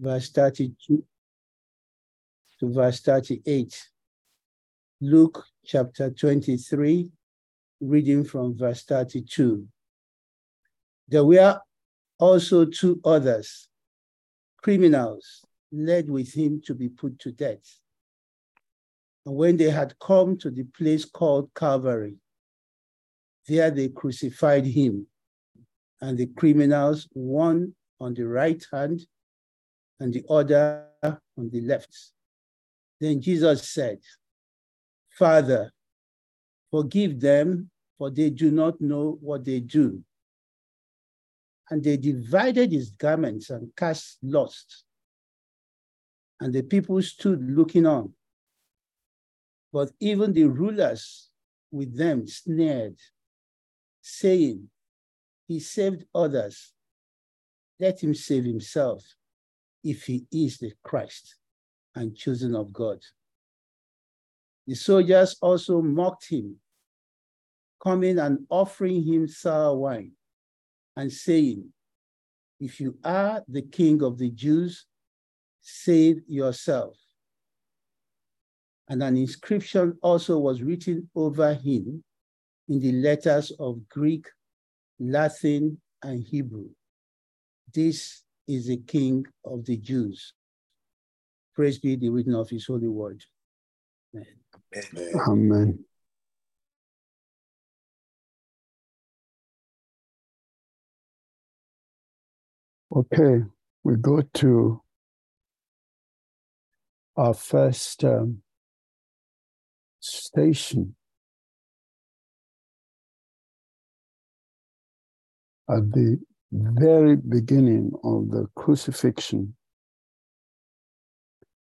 verse 32 to verse 38. Luke chapter 23, reading from verse 32. There were also two others, criminals, led with him to be put to death. And when they had come to the place called Calvary, there they crucified him and the criminals, one on the right hand and the other on the left. Then Jesus said, Father, forgive them, for they do not know what they do. And they divided his garments and cast lots. And the people stood looking on. But even the rulers with them sneered, saying, He saved others. Let him save himself if he is the Christ and chosen of God. The soldiers also mocked him, coming and offering him sour wine and saying, If you are the king of the Jews, save yourself. And an inscription also was written over him in the letters of Greek, Latin, and Hebrew. This is the King of the Jews. Praise be the reading of his holy word. Amen. Amen. Okay, we go to our first um, station at the very beginning of the crucifixion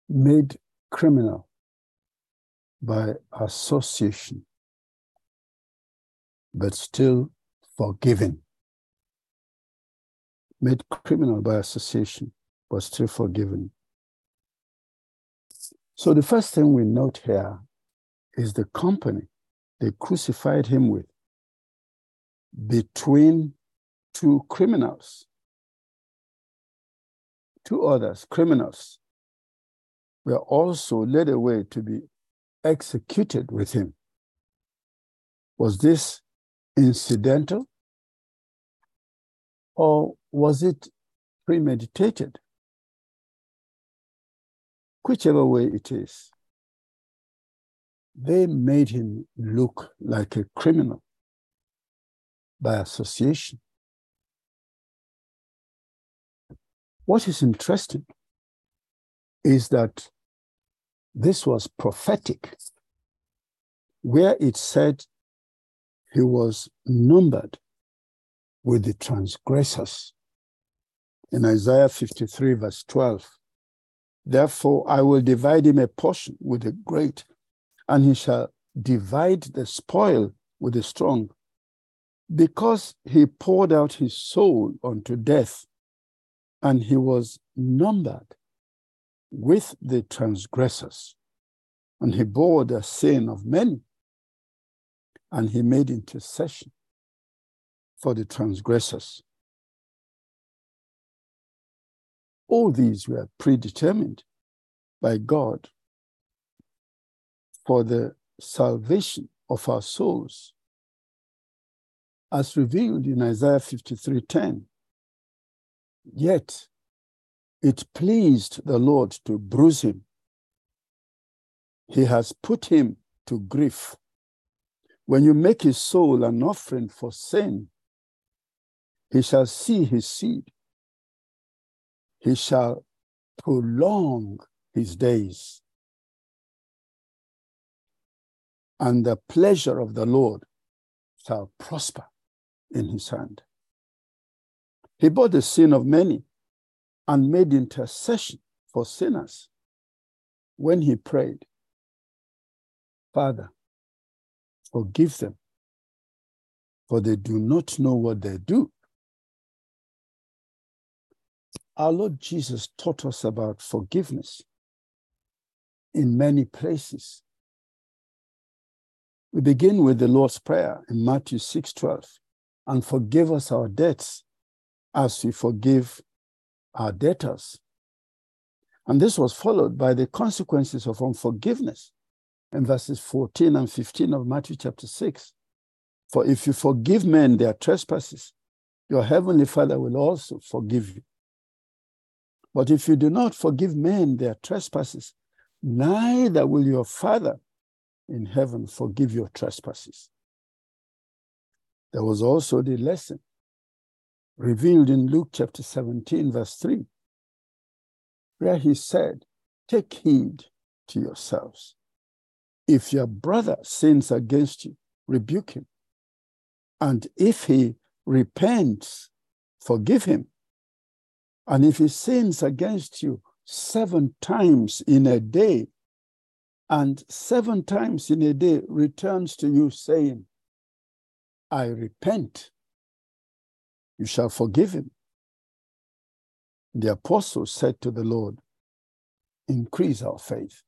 made criminal by association, but still forgiven. Made criminal by association, but still forgiven. So the first thing we note here is the company they crucified him with between two criminals, two others, criminals, were also led away to be executed with him. Was this incidental or was it premeditated? Whichever way it is, they made him look like a criminal by association. What is interesting is that this was prophetic, where it said he was numbered with the transgressors. In Isaiah 53, verse 12, therefore I will divide him a portion with the great, and he shall divide the spoil with the strong, because he poured out his soul unto death, and he was numbered with the transgressors, and he bore the sin of many, and he made intercession for the transgressors. All these were predetermined by God for the salvation of our souls, as revealed in Isaiah 53:10. Yet it pleased the Lord to bruise him. He has put him to grief. When you make his soul an offering for sin, he shall see his seed. He shall prolong his days. And the pleasure of the Lord shall prosper in his hand. He bore the sin of many and made intercession for sinners when he prayed, Father, forgive them, for they do not know what they do. Our Lord Jesus taught us about forgiveness in many places. We begin with the Lord's Prayer in Matthew 6 12, and forgive us our debts as we forgive our debtors. And this was followed by the consequences of unforgiveness in verses 14 and 15 of Matthew chapter 6. For if you forgive men their trespasses, your heavenly Father will also forgive you. But if you do not forgive men their trespasses, neither will your Father in heaven forgive your trespasses. There was also the lesson revealed in Luke chapter 17, verse 3, where he said, Take heed to yourselves. If your brother sins against you, rebuke him. And if he repents, forgive him. And if he sins against you seven times in a day, and seven times in a day returns to you saying, I repent, you shall forgive him. The apostle said to the Lord, Increase our faith.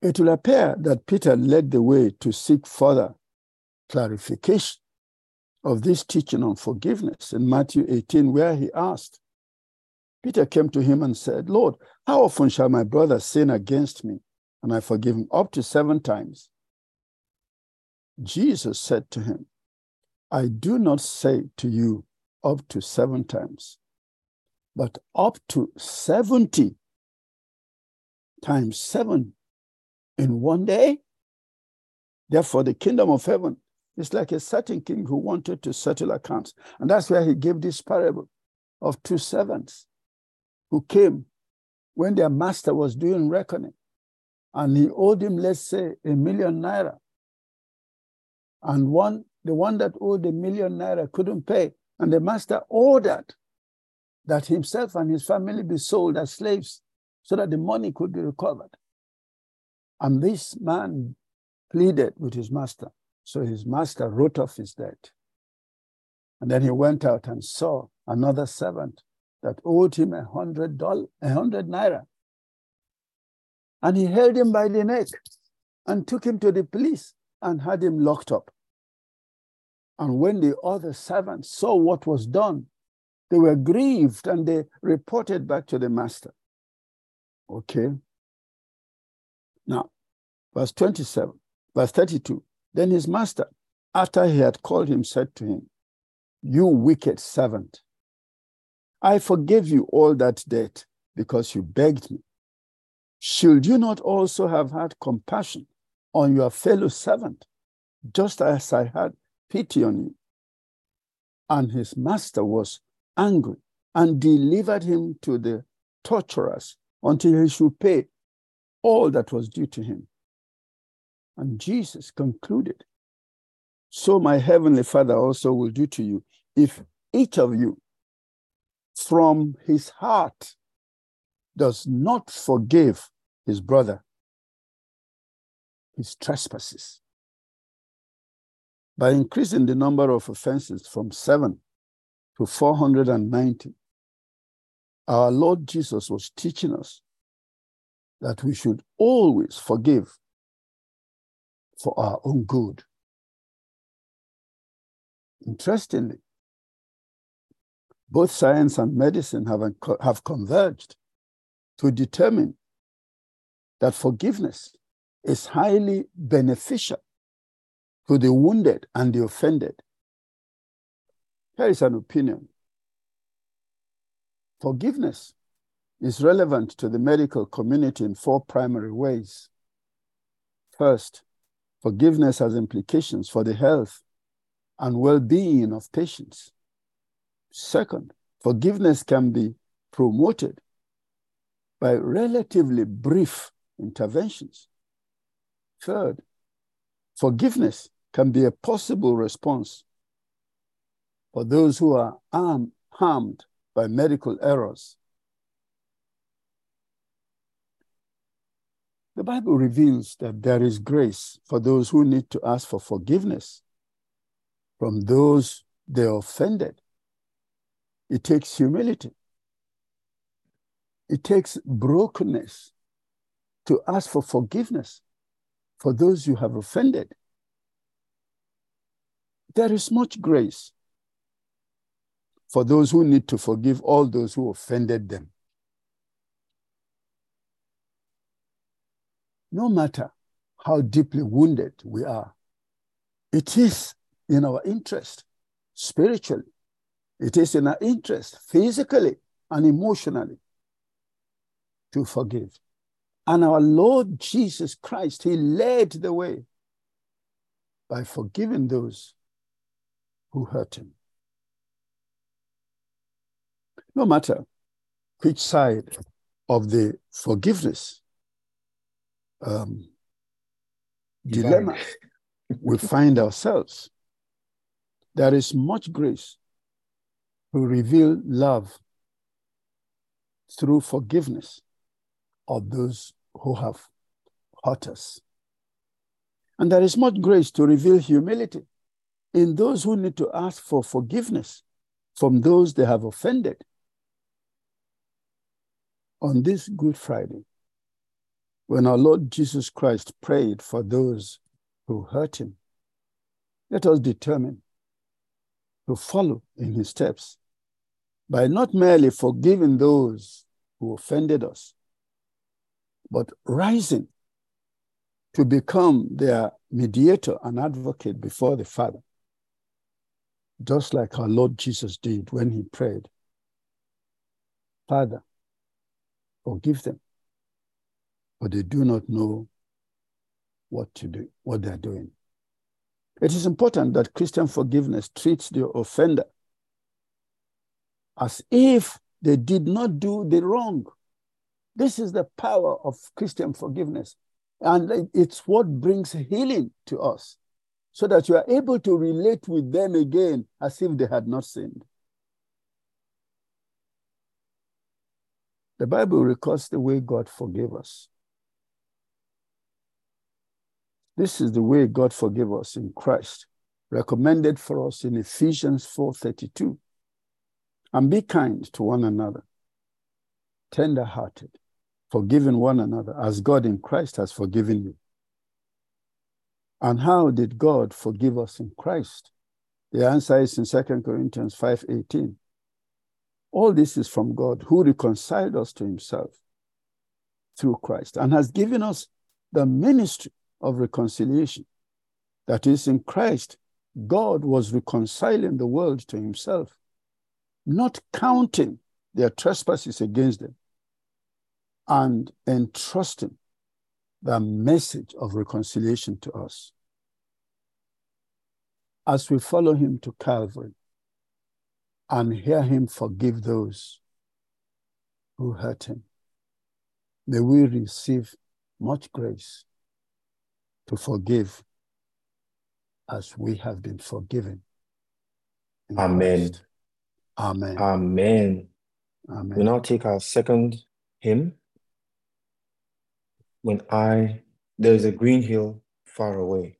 It will appear that Peter led the way to seek further clarification of this teaching on forgiveness in Matthew 18, where he asked, Peter came to him and said, Lord, how often shall my brother sin against me and I forgive him? Up to seven times. Jesus said to him, I do not say to you up to seven times, but up to 70 times seven in one day. Therefore, the kingdom of heaven is like a certain king who wanted to settle accounts. And that's where he gave this parable of two servants who came when their master was doing reckoning. And he owed him, let's say, a million naira. And one, the one that owed a million naira couldn't pay. And the master ordered that himself and his family be sold as slaves so that the money could be recovered. And this man pleaded with his master. So his master wrote off his debt. And then he went out and saw another servant that owed him a hundred dollars, a hundred naira. And he held him by the neck and took him to the police and had him locked up. And when the other servants saw what was done, they were grieved and they reported back to the master. Okay. Now, verse 27, verse 32. Then his master, after he had called him, said to him, You wicked servant, I forgave you all that debt because you begged me. Should you not also have had compassion on your fellow servant, just as I had pity on him. And his master was angry and delivered him to the torturers until he should pay all that was due to him. And Jesus concluded, So my heavenly Father also will do to you if each of you from his heart does not forgive his brother his trespasses. By increasing the number of offenses from seven to 490, our Lord Jesus was teaching us that we should always forgive for our own good. Interestingly, both science and medicine have, have converged to determine that forgiveness is highly beneficial to the wounded and the offended. Here is an opinion. Forgiveness is relevant to the medical community in four primary ways. First, forgiveness has implications for the health and well being of patients. Second, forgiveness can be promoted by relatively brief interventions. Third, forgiveness can be a possible response for those who are arm, harmed by medical errors. The Bible reveals that there is grace for those who need to ask for forgiveness from those they offended it takes humility. It takes brokenness to ask for forgiveness for those you have offended. There is much grace for those who need to forgive all those who offended them. No matter how deeply wounded we are, it is in our interest spiritually, it is in our interest physically and emotionally to forgive. And our Lord Jesus Christ, He led the way by forgiving those who hurt Him. No matter which side of the forgiveness um, dilemma we find ourselves, there is much grace to reveal love through forgiveness of those who have hurt us. And there is much grace to reveal humility in those who need to ask for forgiveness from those they have offended. On this Good Friday, when our Lord Jesus Christ prayed for those who hurt him, let us determine to follow in his steps by not merely forgiving those who offended us, but rising to become their mediator and advocate before the Father, just like our Lord Jesus did when he prayed, Father, forgive them, for they do not know what to do, what they're doing. It is important that Christian forgiveness treats the offender as if they did not do the wrong. This is the power of Christian forgiveness. And it's what brings healing to us so that you are able to relate with them again as if they had not sinned. The Bible records the way God forgave us. This is the way God forgave us in Christ, recommended for us in Ephesians 4:32. And be kind to one another, tender-hearted, forgiving one another as God in Christ has forgiven you. And how did God forgive us in Christ? The answer is in 2 Corinthians 5:18. All this is from God who reconciled us to himself through Christ and has given us the ministry of reconciliation. That is, in Christ, God was reconciling the world to himself, not counting their trespasses against them, and entrusting the message of reconciliation to us. As we follow him to Calvary and hear him forgive those who hurt him, may we receive much grace to forgive as we have been forgiven. Amen. Amen. Amen. Amen. We now take our second hymn. When I, there is a green hill far away.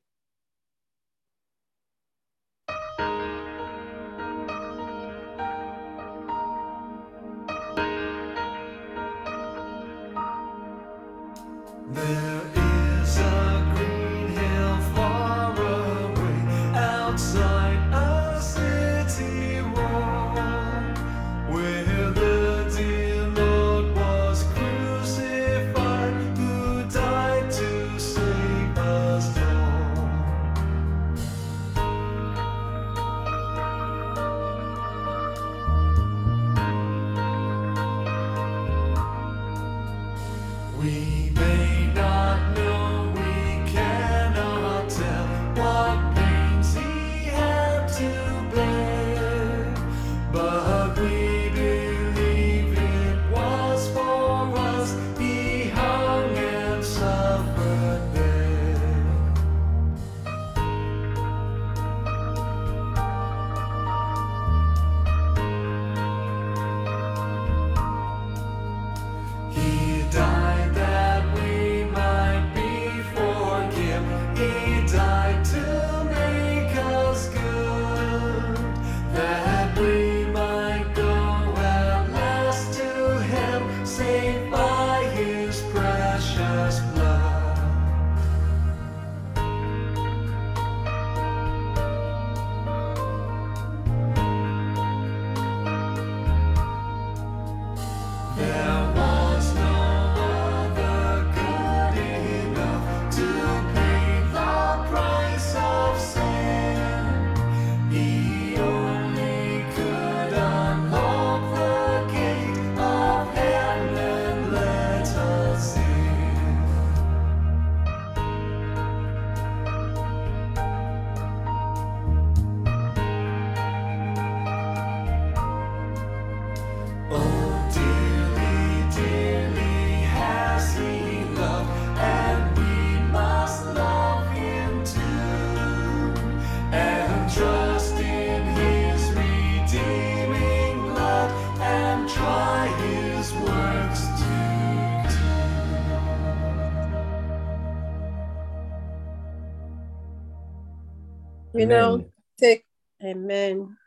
Now Amen. take, amen,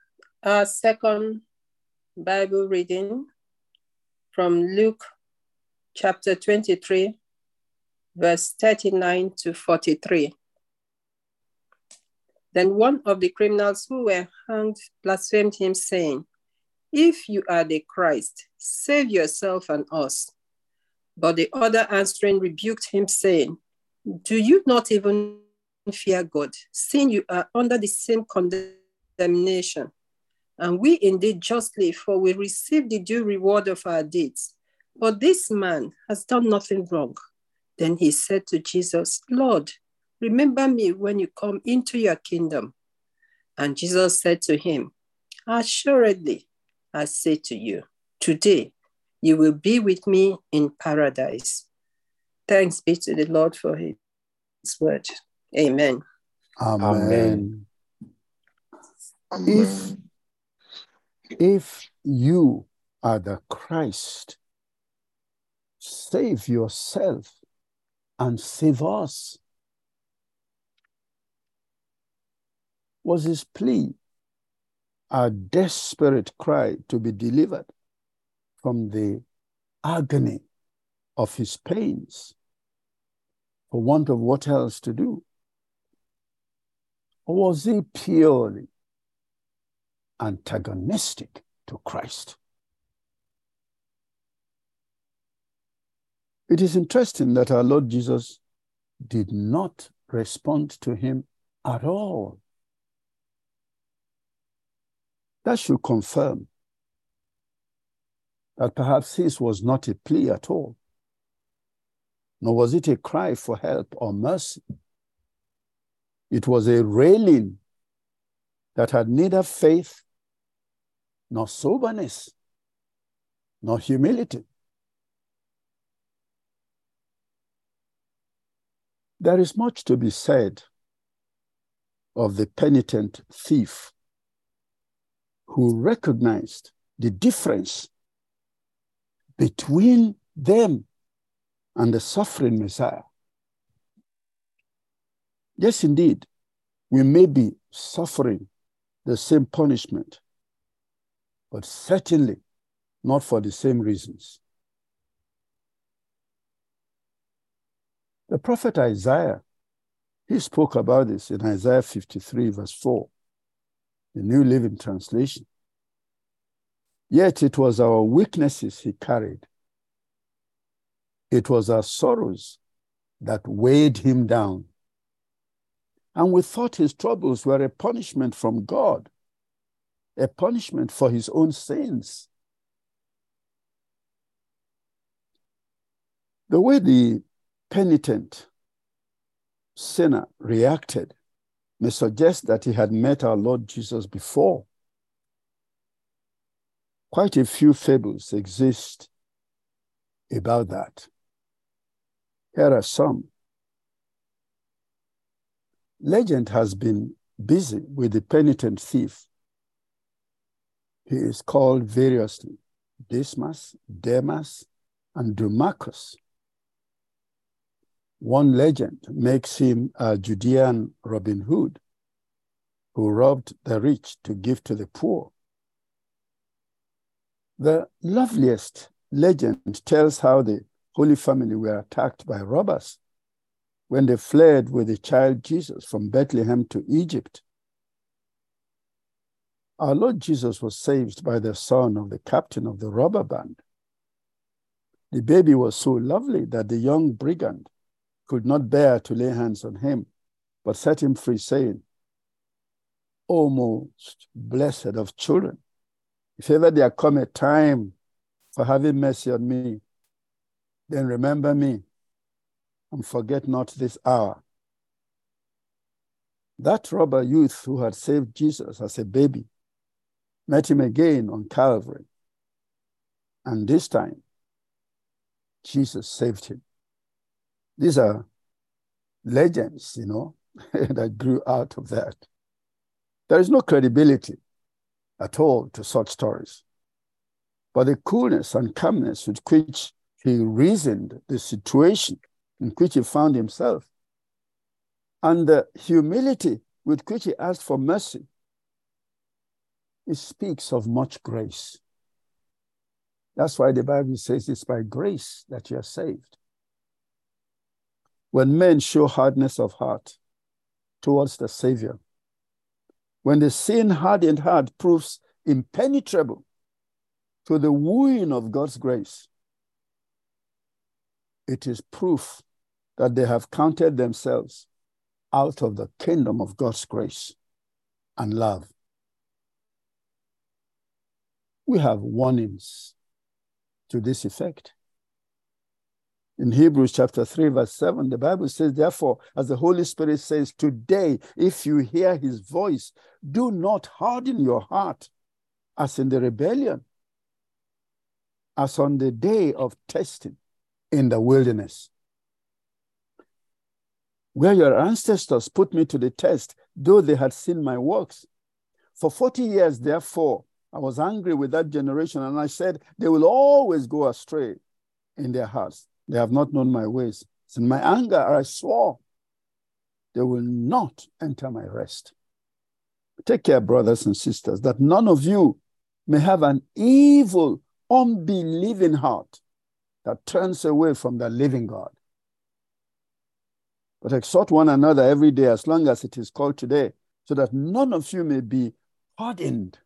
our second Bible reading from Luke chapter 23, verse 39 to 43. Then one of the criminals who were hanged blasphemed him, saying, If you are the Christ, save yourself and us. But the other answering rebuked him, saying, Do you not even fear God, seeing you are under the same condemnation? And we indeed justly, for we receive the due reward of our deeds. But this man has done nothing wrong. Then he said to Jesus, Lord, remember me when you come into your kingdom. And Jesus said to him, Assuredly, I say to you, today you will be with me in paradise. Thanks be to the Lord for his word. Amen. Amen. Amen. If if you are the Christ, save yourself and save us. Was his plea a desperate cry to be delivered from the agony of his pains for want of what else to do? Was he purely antagonistic to Christ? It is interesting that our Lord Jesus did not respond to him at all. That should confirm that perhaps his was not a plea at all, nor was it a cry for help or mercy. It was a railing that had neither faith nor soberness nor humility. There is much to be said of the penitent thief who recognized the difference between them and the suffering Messiah. Yes, indeed, we may be suffering the same punishment, but certainly not for the same reasons. The prophet Isaiah, he spoke about this in Isaiah 53, verse 4, the New Living Translation. Yet it was our weaknesses he carried, it was our sorrows that weighed him down. And we thought his troubles were a punishment from God, a punishment for his own sins. The way the penitent sinner reacted may suggest that he had met our Lord Jesus before. Quite a few fables exist about that. Here are some. Legend has been busy with the penitent thief. He is called variously Dismas, Demas, and Dumachus. One legend makes him a Judean Robin Hood who robbed the rich to give to the poor. The loveliest legend tells how the Holy Family were attacked by robbers when they fled with the child Jesus from Bethlehem to Egypt. Our Lord Jesus was saved by the son of the captain of the robber band, The baby was so lovely that the young brigand could not bear to lay hands on him, but set him free, saying, O most blessed of children, if ever there come a time for having mercy on me, then remember me and forget not this hour. That robber youth who had saved Jesus as a baby met him again on Calvary. And this time, Jesus saved him. These are legends, you know, that grew out of that. There is no credibility at all to such stories. But the coolness and calmness with which he reasoned the situation in which he found himself, and the humility with which he asked for mercy, it speaks of much grace. That's why the Bible says it's by grace that you are saved. When men show hardness of heart towards the Savior, when the sin hardened heart proves impenetrable to the wooing of God's grace, it is proof that they have counted themselves out of the kingdom of God's grace and love. We have warnings to this effect. In Hebrews chapter 3, verse 7, the Bible says, Therefore, as the Holy Spirit says, Today, if you hear his voice, do not harden your heart as in the rebellion, as on the day of testing in the wilderness. Where your ancestors put me to the test, though they had seen my works. For 40 years, therefore, I was angry with that generation, and I said, They will always go astray in their hearts. They have not known my ways. So in my anger, I swore, They will not enter my rest. Take care, brothers and sisters, that none of you may have an evil, unbelieving heart that turns away from the living God. But exhort one another every day as long as it is called today, so that none of you may be hardened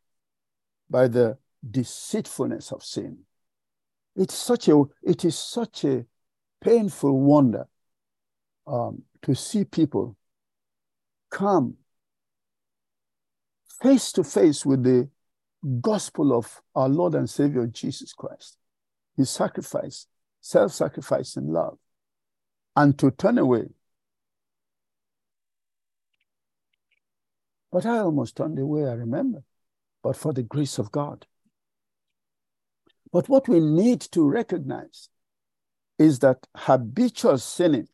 by the deceitfulness of sin. It's such a, it is such a painful wonder um, to see people come face to face with the gospel of our Lord and Savior Jesus Christ, his sacrifice, self sacrifice, and love, and to turn away. But I almost turned away, I remember, but for the grace of God. But what we need to recognize is that habitual sinning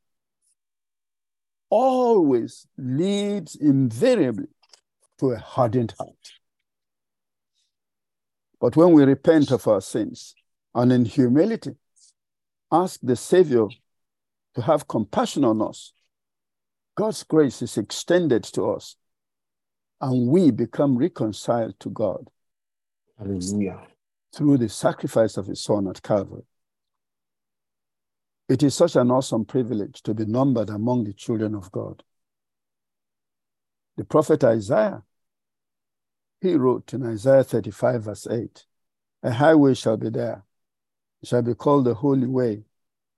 always leads invariably to a hardened heart. But when we repent of our sins and in humility ask the Savior to have compassion on us, God's grace is extended to us and we become reconciled to God Hallelujah. through the sacrifice of His Son at Calvary. It is such an awesome privilege to be numbered among the children of God. The prophet Isaiah, he wrote in Isaiah 35, verse 8, A highway shall be there, shall be called the Holy Way.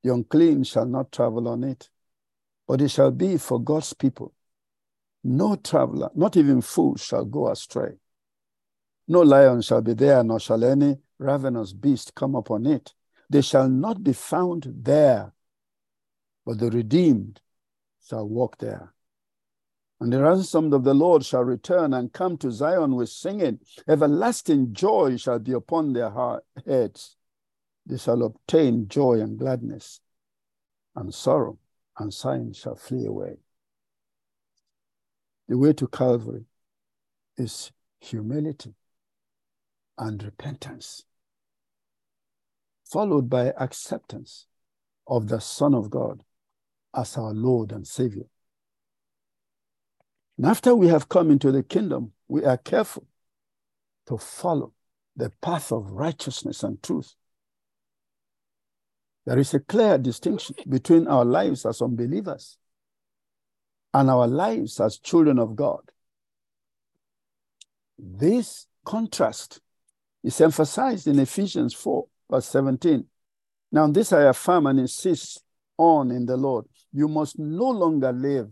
The unclean shall not travel on it, but it shall be for God's people. No traveler, not even fool, shall go astray. No lion shall be there, nor shall any ravenous beast come upon it. They shall not be found there, but the redeemed shall walk there. And the ransomed of the Lord shall return and come to Zion with singing. Everlasting joy shall be upon their heads. They shall obtain joy and gladness, and sorrow and sighing shall flee away. The way to Calvary is humility and repentance, followed by acceptance of the Son of God as our Lord and Savior. And after we have come into the kingdom, we are careful to follow the path of righteousness and truth. There is a clear distinction between our lives as unbelievers and our lives as children of God. This contrast is emphasized in Ephesians 4, verse 17. Now, this I affirm and insist on in the Lord. You must no longer live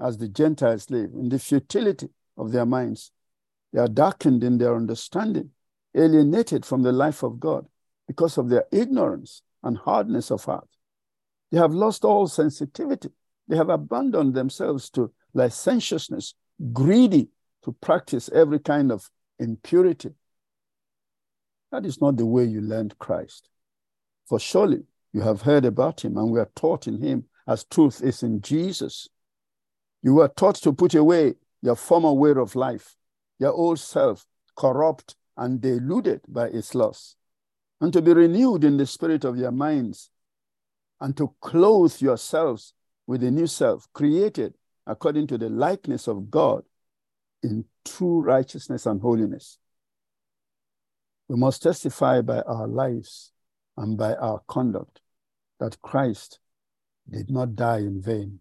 as the Gentiles live in the futility of their minds. They are darkened in their understanding, alienated from the life of God because of their ignorance and hardness of heart. They have lost all sensitivity. They have abandoned themselves to licentiousness, greedy to practice every kind of impurity. That is not the way you learned Christ. For surely you have heard about him, and we are taught in him as truth is in Jesus. You were taught to put away your former way of life, your old self, corrupt and deluded by its loss, and to be renewed in the spirit of your minds, and to clothe yourselves with a new self, created according to the likeness of God in true righteousness and holiness. We must testify by our lives and by our conduct that Christ did not die in vain,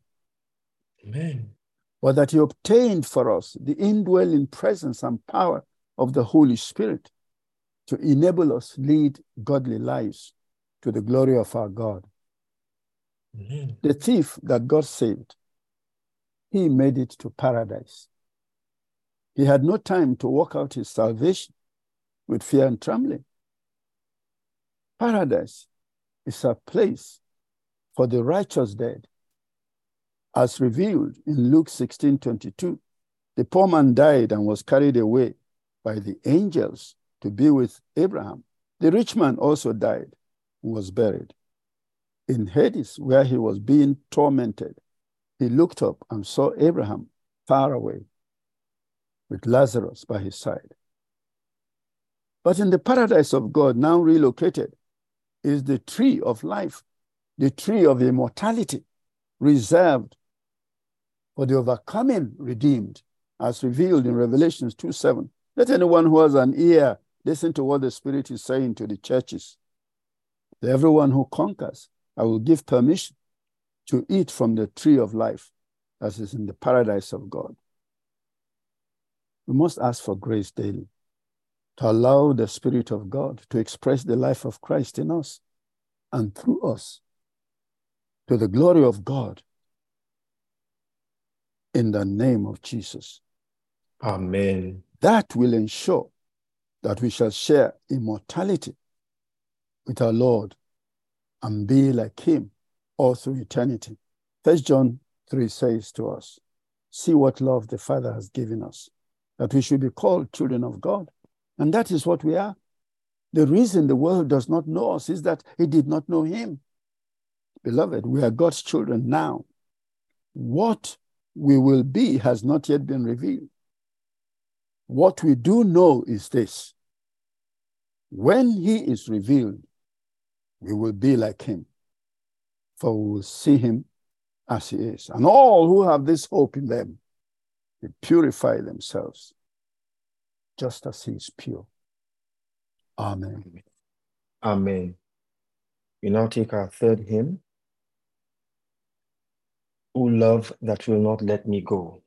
Amen. but that he obtained for us the indwelling presence and power of the Holy Spirit to enable us lead godly lives to the glory of our God. Amen. The thief that God saved, he made it to paradise. He had no time to work out his salvation with fear and trembling. Paradise is a place for the righteous dead. As revealed in Luke 16 22, the poor man died and was carried away by the angels to be with Abraham. The rich man also died and was buried. In Hades, where he was being tormented, he looked up and saw Abraham far away with Lazarus by his side. But in the paradise of God, now relocated, is the tree of life, the tree of immortality, reserved for the overcoming redeemed, as revealed in Revelations 2 7. Let anyone who has an ear listen to what the Spirit is saying to the churches. To everyone who conquers, I will give permission to eat from the tree of life that is in the paradise of God. We must ask for grace daily to allow the Spirit of God to express the life of Christ in us and through us to the glory of God in the name of Jesus. Amen. That will ensure that we shall share immortality with our Lord and be like Him all through eternity. First John 3 says to us, See what love the Father has given us, that we should be called children of God. And that is what we are. The reason the world does not know us is that it did not know Him. Beloved, we are God's children now. What we will be has not yet been revealed. What we do know is this when He is revealed, we will be like Him, for we will see Him as He is. And all who have this hope in them, they purify themselves just as He is pure. Amen. Amen. We now take our third hymn. O love that will not let me go.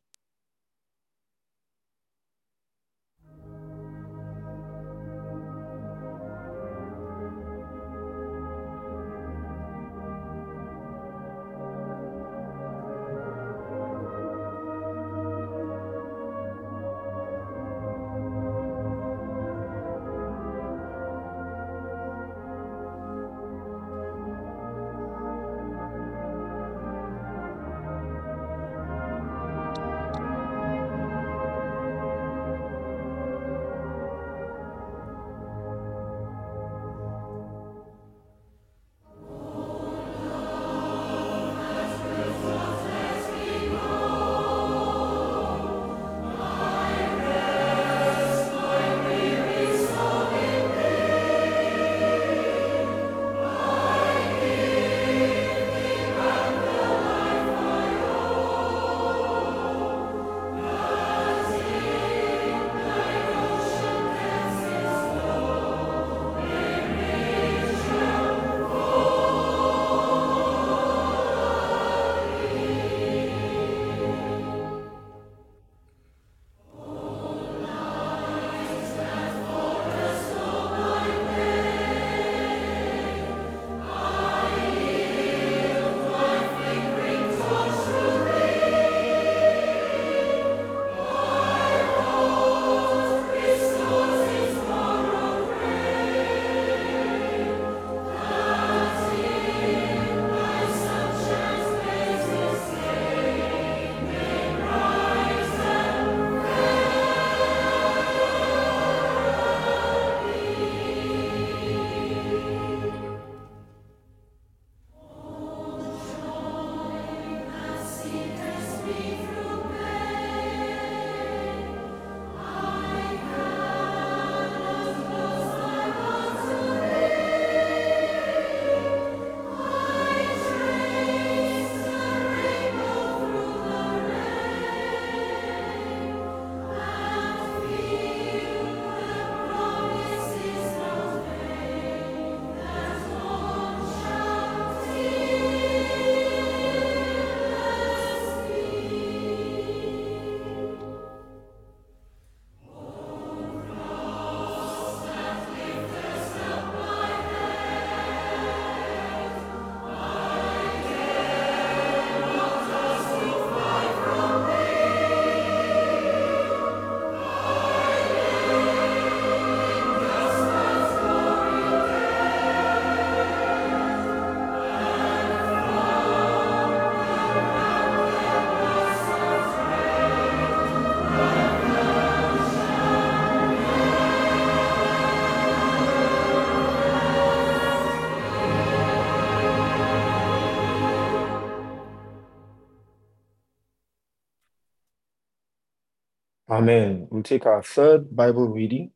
Amen. We'll take our third Bible reading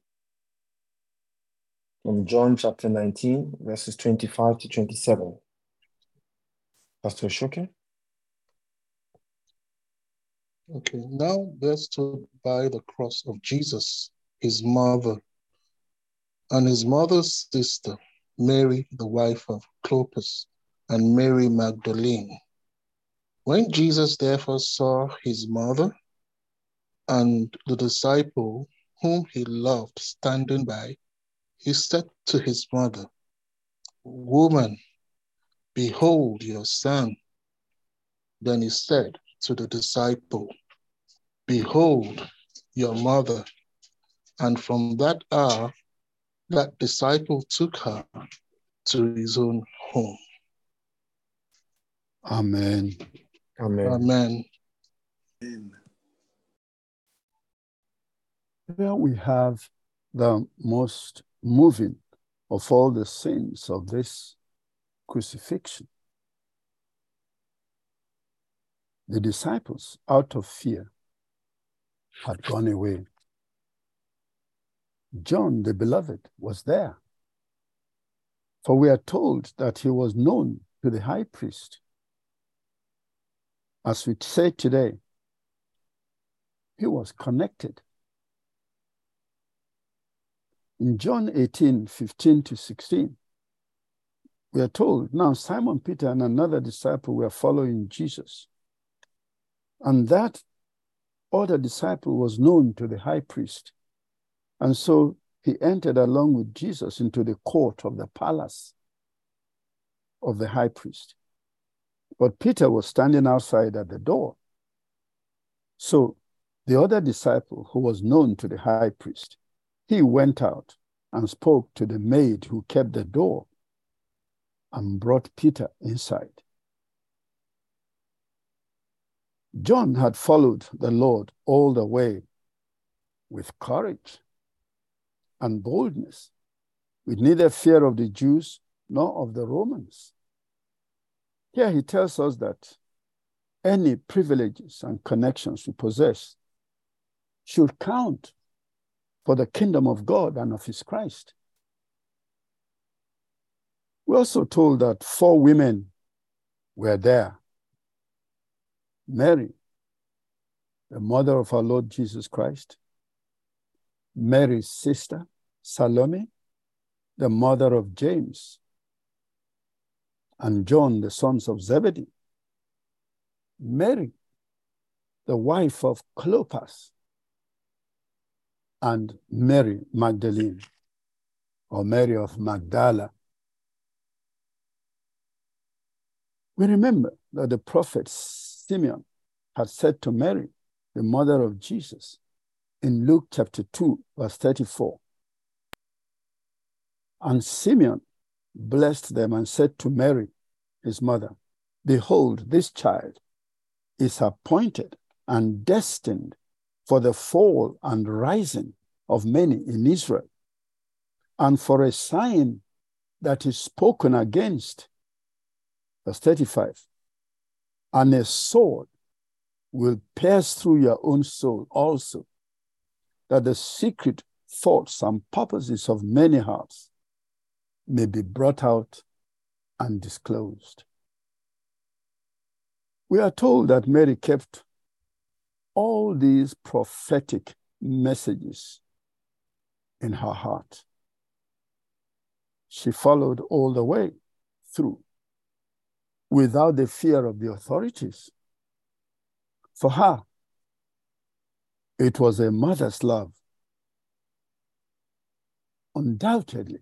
from John chapter 19, verses 25 to 27. Pastor Shoke. Okay, now there stood by the cross of Jesus his mother and his mother's sister, Mary, the wife of Clopas, and Mary Magdalene. When Jesus therefore saw his mother and the disciple whom he loved standing by, he said to his mother, Woman, behold your son. Then he said to the disciple, Behold your mother. And from that hour, that disciple took her to his own home. Amen. Amen. Amen. Here we have the most moving of all the sins of this crucifixion. The disciples, out of fear, had gone away. John, the beloved, was there. For we are told that he was known to the high priest. As we say today, he was connected. In John 18 15 to 16, we are told now Simon Peter and another disciple were following Jesus. And that other disciple was known to the high priest. And so he entered along with Jesus into the court of the palace of the high priest. But Peter was standing outside at the door. So the other disciple, who was known to the high priest, he went out and spoke to the maid who kept the door and brought Peter inside. John had followed the Lord all the way with courage and boldness, with neither fear of the Jews nor of the Romans. Here he tells us that any privileges and connections we possess should count for the kingdom of God and of his Christ. We're also told that four women were there. Mary, the mother of our Lord Jesus Christ, Mary's sister, Salome, the mother of James, and John, the sons of Zebedee, Mary, the wife of Clopas, and Mary Magdalene, or Mary of Magdala. We remember that the prophet Simeon had said to Mary, the mother of Jesus, in Luke chapter 2, verse 34. And Simeon blessed them and said to Mary, his mother, Behold, this child is appointed and destined for the fall and rising of many in Israel, and for a sign that is spoken against. Verse 35 And a sword will pierce through your own soul also, that the secret thoughts and purposes of many hearts may be brought out and disclosed. We are told that Mary kept all these prophetic messages in her heart. She followed all the way through without the fear of the authorities. For her, it was a mother's love. Undoubtedly,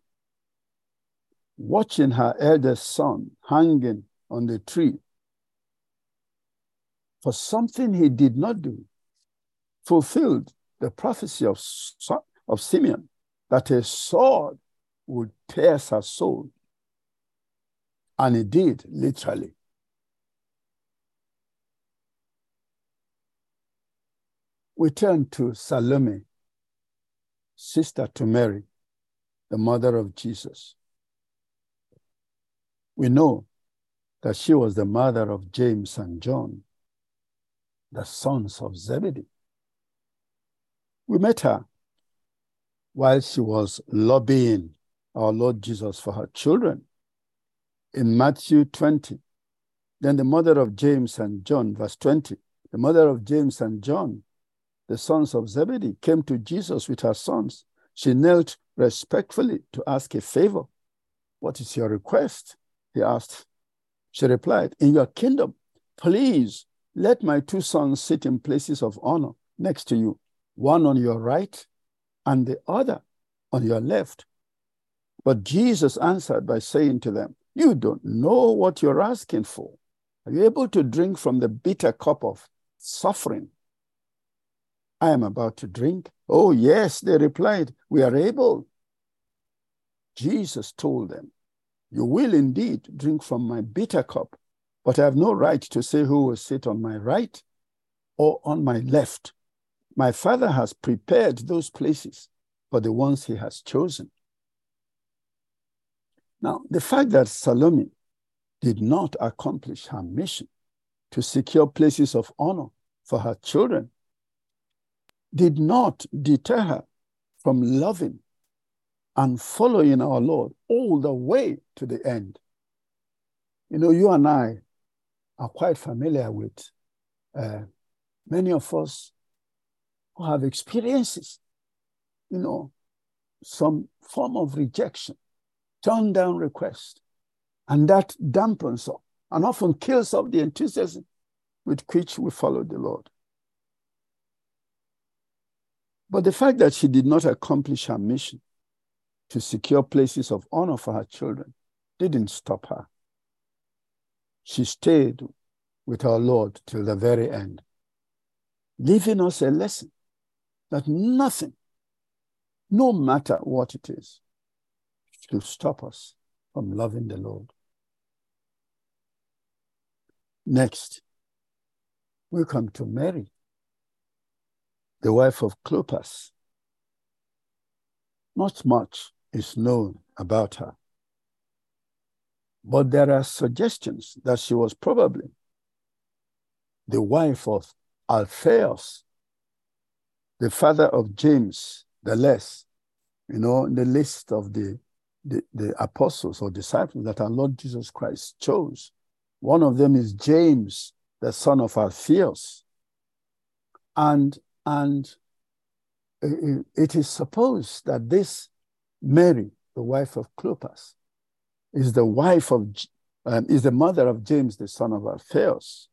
watching her eldest son hanging on the tree for something he did not do, fulfilled the prophecy of, of Simeon that a sword would pierce her soul. And it did, literally. We turn to Salome, sister to Mary, the mother of Jesus. We know that she was the mother of James and John, the sons of Zebedee. We met her while she was lobbying our Lord Jesus for her children in Matthew 20. Then the mother of James and John, verse 20, the mother of James and John, the sons of Zebedee, came to Jesus with her sons. She knelt respectfully to ask a favor. What is your request? He asked. She replied, In your kingdom, please let my two sons sit in places of honor next to you, one on your right and the other on your left. But Jesus answered by saying to them, You don't know what you're asking for. Are you able to drink from the bitter cup of suffering I am about to drink? Oh, yes, they replied, We are able. Jesus told them, You will indeed drink from my bitter cup, but I have no right to say who will sit on my right or on my left. My Father has prepared those places for the ones he has chosen. Now, the fact that Salome did not accomplish her mission to secure places of honor for her children did not deter her from loving and following our Lord all the way to the end. You know, you and I are quite familiar with uh, many of us who have experiences, you know, some form of rejection, turn down request, and that dampens up and often kills off the enthusiasm with which we follow the Lord. But the fact that she did not accomplish her mission to secure places of honor for her children didn't stop her. She stayed with our Lord till the very end, leaving us a lesson that nothing, no matter what it is, should stop us from loving the Lord. Next, we come to Mary the wife of Clopas. Not much is known about her, but there are suggestions that she was probably the wife of Alphaeus, the father of James the Less, you know, the list of the, the, the apostles or disciples that our Lord Jesus Christ chose. One of them is James, the son of Alphaeus. And and uh, uh, it is supposed that this Mary, the wife of Clopas, is the wife of, um, is the mother of James, the son of Alphaeus.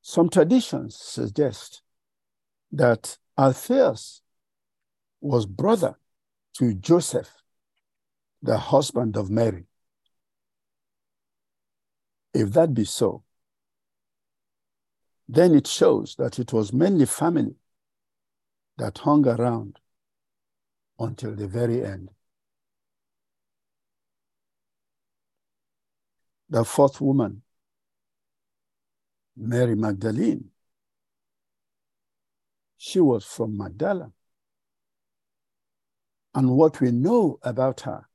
Some traditions suggest that Alphaeus was brother to Joseph, the husband of Mary. If that be so, then it shows that it was mainly family that hung around until the very end. The fourth woman, Mary Magdalene, she was from Magdala. And what we know about her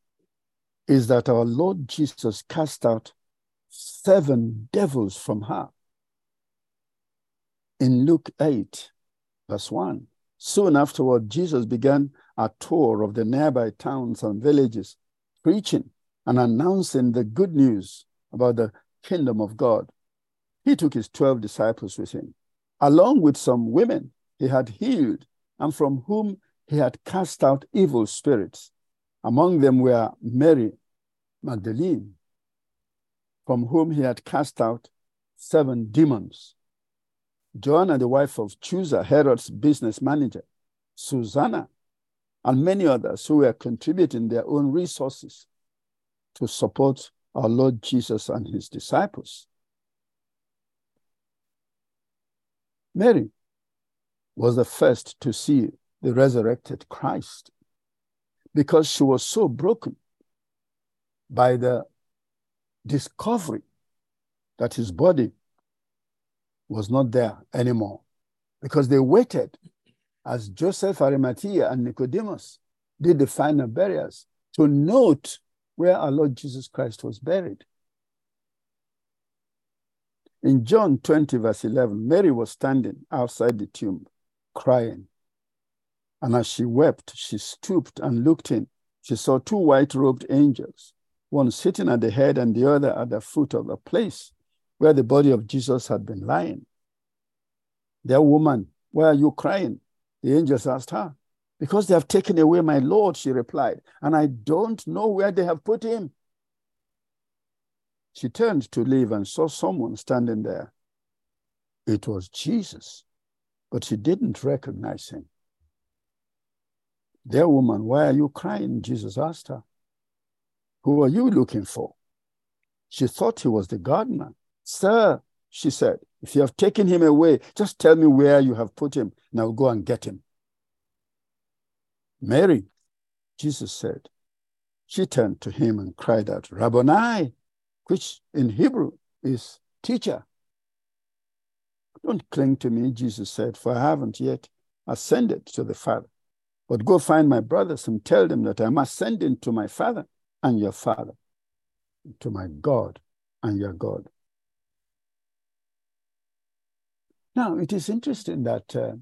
is that our Lord Jesus cast out seven devils from her in Luke 8, verse 1. Soon afterward, Jesus began a tour of the nearby towns and villages, preaching and announcing the good news about the kingdom of God. He took his 12 disciples with him, along with some women he had healed and from whom he had cast out evil spirits. Among them were Mary Magdalene, from whom he had cast out seven demons. Joanna, the wife of Chuza, Herod's business manager, Susanna, and many others who were contributing their own resources to support our Lord Jesus and his disciples. Mary was the first to see the resurrected Christ because she was so broken by the discovery that his body was not there anymore because they waited as Joseph Arimathea and Nicodemus did the final burials to note where our Lord Jesus Christ was buried. In John 20, verse 11, Mary was standing outside the tomb crying. And as she wept, she stooped and looked in. She saw two white robed angels, one sitting at the head and the other at the foot of the place where the body of Jesus had been lying. Dear woman, why are you crying? The angels asked her. Because they have taken away my Lord, she replied, and I don't know where they have put him. She turned to leave and saw someone standing there. It was Jesus, but she didn't recognize him. Dear woman, why are you crying? Jesus asked her. Who are you looking for? She thought he was the gardener. Sir, she said, if you have taken him away, just tell me where you have put him, and I'll go and get him. Mary, Jesus said. She turned to him and cried out, Rabboni, which in Hebrew is teacher. Don't cling to me, Jesus said, for I haven't yet ascended to the Father. But go find my brothers and tell them that I'm ascending to my Father and your Father, to my God and your God. Now, it is interesting that uh,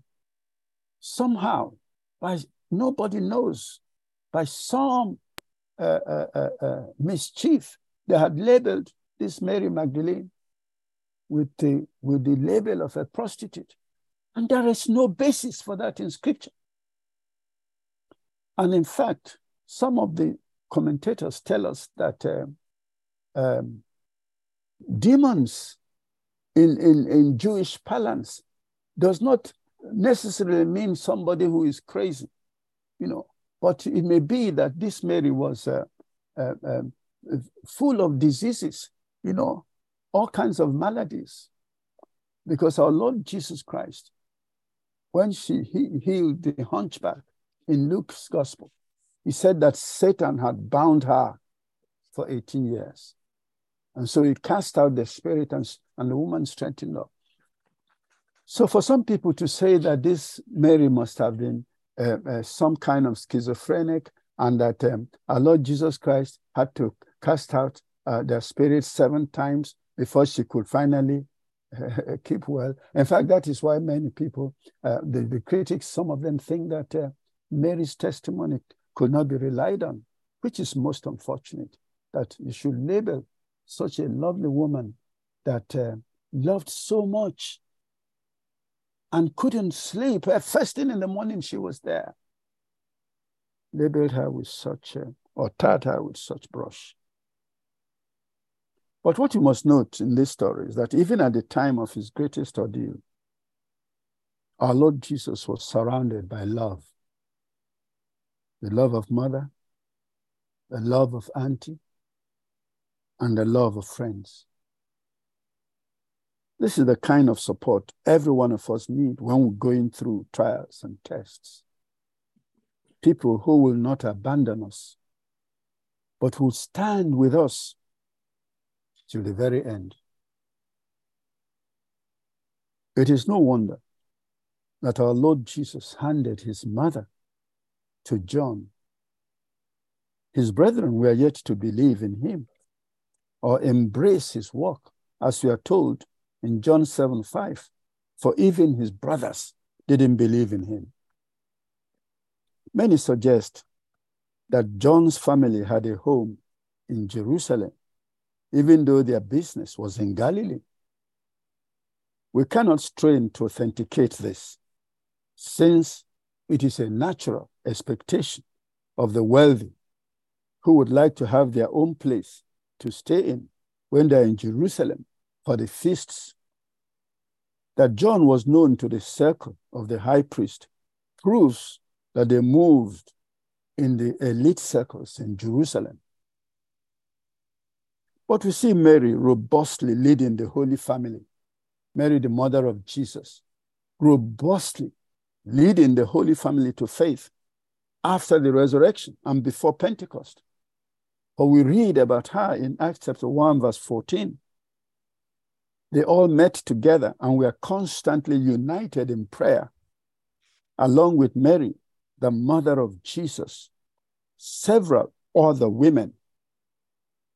somehow, by nobody knows, by some uh, uh, uh, uh mischief, they had labeled this Mary Magdalene with the, with the label of a prostitute. And there is no basis for that in scripture. And in fact, some of the commentators tell us that um, um, demons in, in, in Jewish parlance does not necessarily mean somebody who is crazy, you know, but it may be that this Mary was uh, uh, um, full of diseases, you know, all kinds of maladies. Because our Lord Jesus Christ, when she he, healed the hunchback in Luke's gospel, he said that Satan had bound her for 18 years. And so he cast out the spirit and, and the woman straightened up. So for some people to say that this Mary must have been some kind of schizophrenic and that um, our Lord Jesus Christ had to cast out uh, the spirit seven times before she could finally uh, keep well. In fact, that is why many people, uh, the, the, critics, some of them think that uh, Mary's testimony could not be relied on, which is most unfortunate, that you should label such a lovely woman that uh, loved so much and couldn't sleep. First thing in the morning, she was there. Labeled her with such, a, or tarred her with such brush. But what you must note in this story is that even at the time of his greatest ordeal, our Lord Jesus was surrounded by love the love of mother, the love of auntie, and the love of friends. This is the kind of support every one of us need when we're going through trials and tests. People who will not abandon us, but will stand with us till the very end. It is no wonder that our Lord Jesus handed his mother to John. His brethren were yet to believe in him or embrace his work, as we are told in John 7 5. For even his brothers didn't believe in him. Many suggest that John's family had a home in Jerusalem, even though their business was in Galilee. We cannot strain to authenticate this, since it is a natural expectation of the wealthy who would like to have their own place to stay in when they're in Jerusalem for the feasts. That John was known to the circle of the high priest proves that they moved in the elite circles in Jerusalem. But we see Mary robustly leading the Holy Family, Mary, the mother of Jesus, robustly leading the Holy Family to faith after the resurrection and before Pentecost. For we read about her in Acts chapter 1, verse 14. They all met together and were constantly united in prayer, along with Mary, the mother of Jesus, several other women,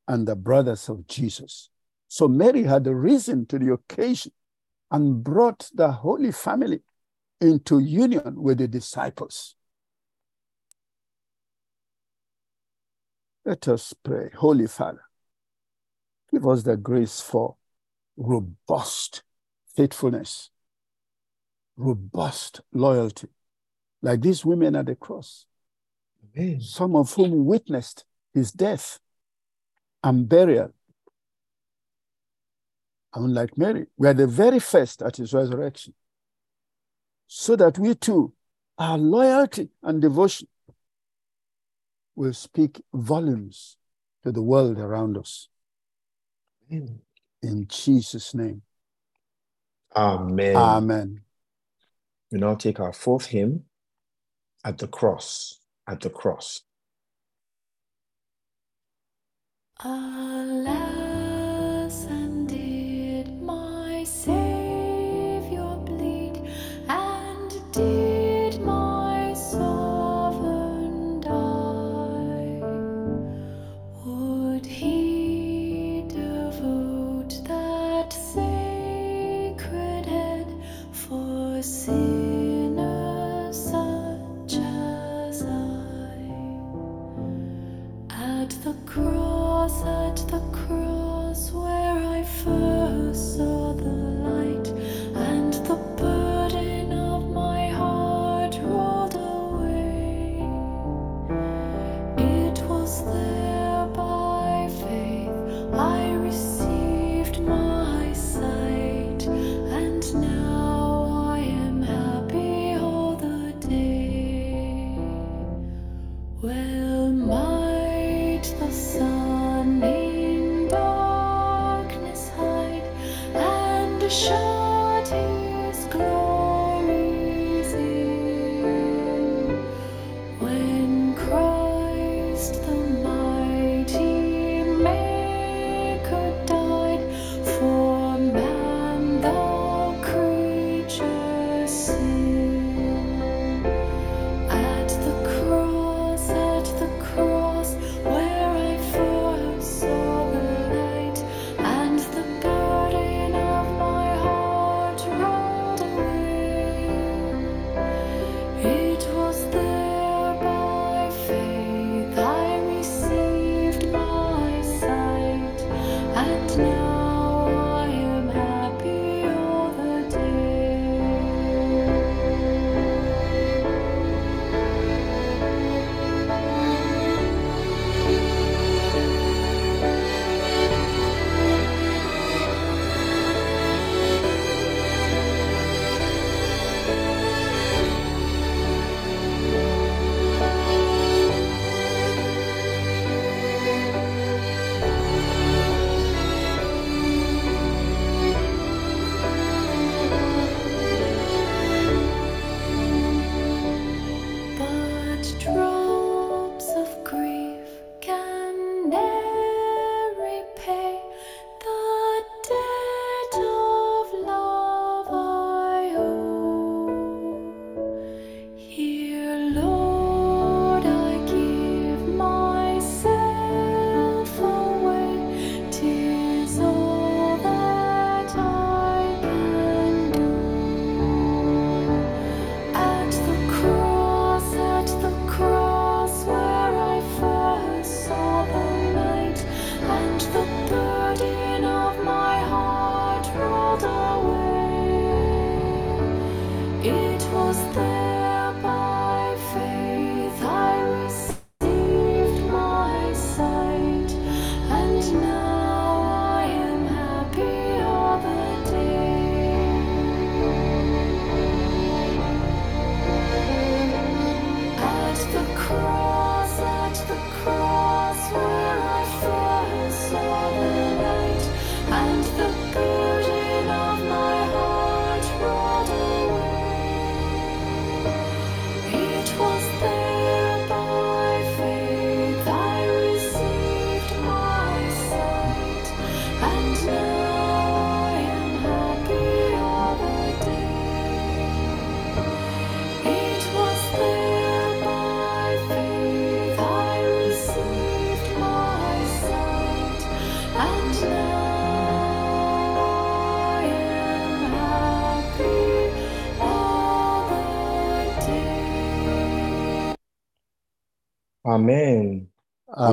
and the brothers of Jesus. So Mary had risen to the occasion and brought the Holy Family into union with the disciples. Let us pray. Holy Father, give us the grace for robust faithfulness, robust loyalty, like these women at the cross, Amen. some of whom witnessed his death and burial. Unlike Mary, we are the very first at his resurrection. So that we too, our loyalty and devotion will speak volumes to the world around us. Amen. In Jesus' name. Amen. Amen. We now take our fourth hymn at the cross. At the cross. Alas,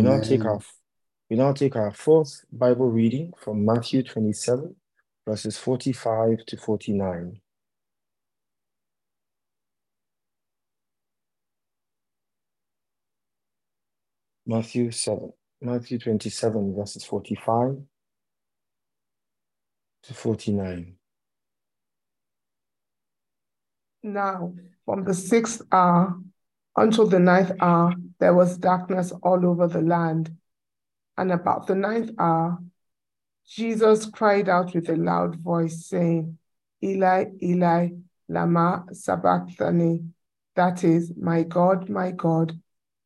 We now take our we now take our fourth Bible reading from Matthew 27, verses 45 to 49. Matthew 7, Matthew 27, verses 45 to 49. Now, from the sixth hour until the ninth hour, there was darkness all over the land. And about the ninth hour, Jesus cried out with a loud voice, saying, Eli, Eli, Lama Sabachthani. That is, My God, my God,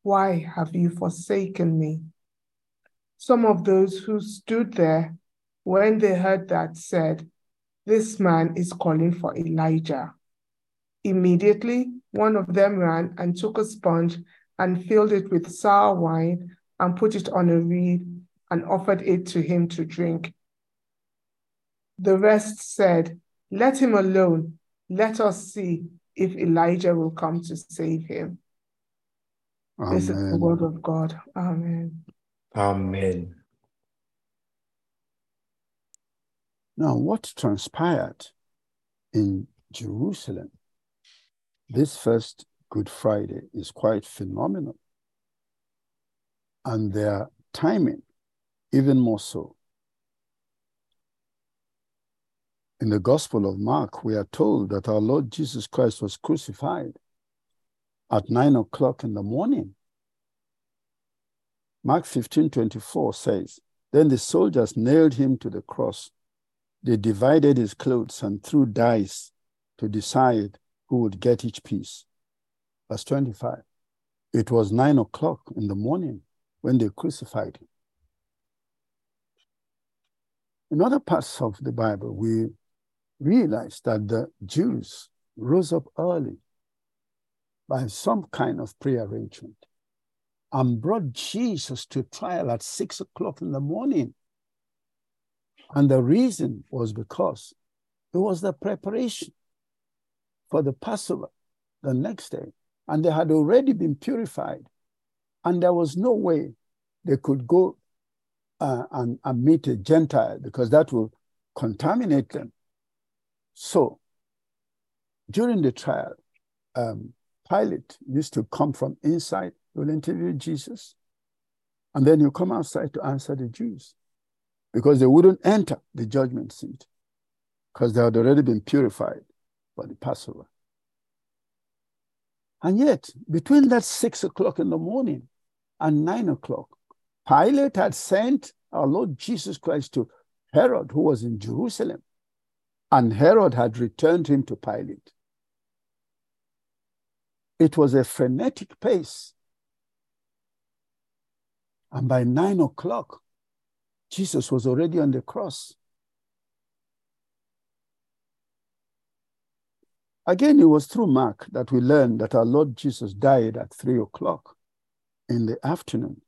why have you forsaken me? Some of those who stood there, when they heard that, said, This man is calling for Elijah. Immediately, one of them ran and took a sponge and filled it with sour wine and put it on a reed and offered it to him to drink. The rest said, Let him alone. Let us see if Elijah will come to save him. This is the word of God. Amen. Amen. Now, what transpired in Jerusalem this first Good Friday is quite phenomenal. And their timing, even more so. In the Gospel of Mark, we are told that our Lord Jesus Christ was crucified at nine o'clock in the morning. Mark 15 24 says, Then the soldiers nailed him to the cross. They divided his clothes and threw dice to decide who would get each piece. Verse 25. It was nine o'clock in the morning when they crucified him. In other parts of the Bible, we realize that the Jews rose up early by some kind of prearrangement and brought Jesus to trial at six o'clock in the morning. And the reason was because it was the preparation for the Passover the next day, and they had already been purified, and there was no way they could go uh, and, and meet a Gentile because that will contaminate them. So during the trial, um, Pilate used to come from inside, he will interview Jesus, and then he'll come outside to answer the Jews because they wouldn't enter the judgment seat because they had already been purified for the Passover. And yet, between that six o'clock in the morning and nine o'clock, Pilate had sent our Lord Jesus Christ to Herod, who was in Jerusalem, and Herod had returned him to Pilate. It was a frenetic pace. And by nine o'clock, Jesus was already on the cross. Again, it was through Mark that we learned that our Lord Jesus died at three o'clock in the afternoon,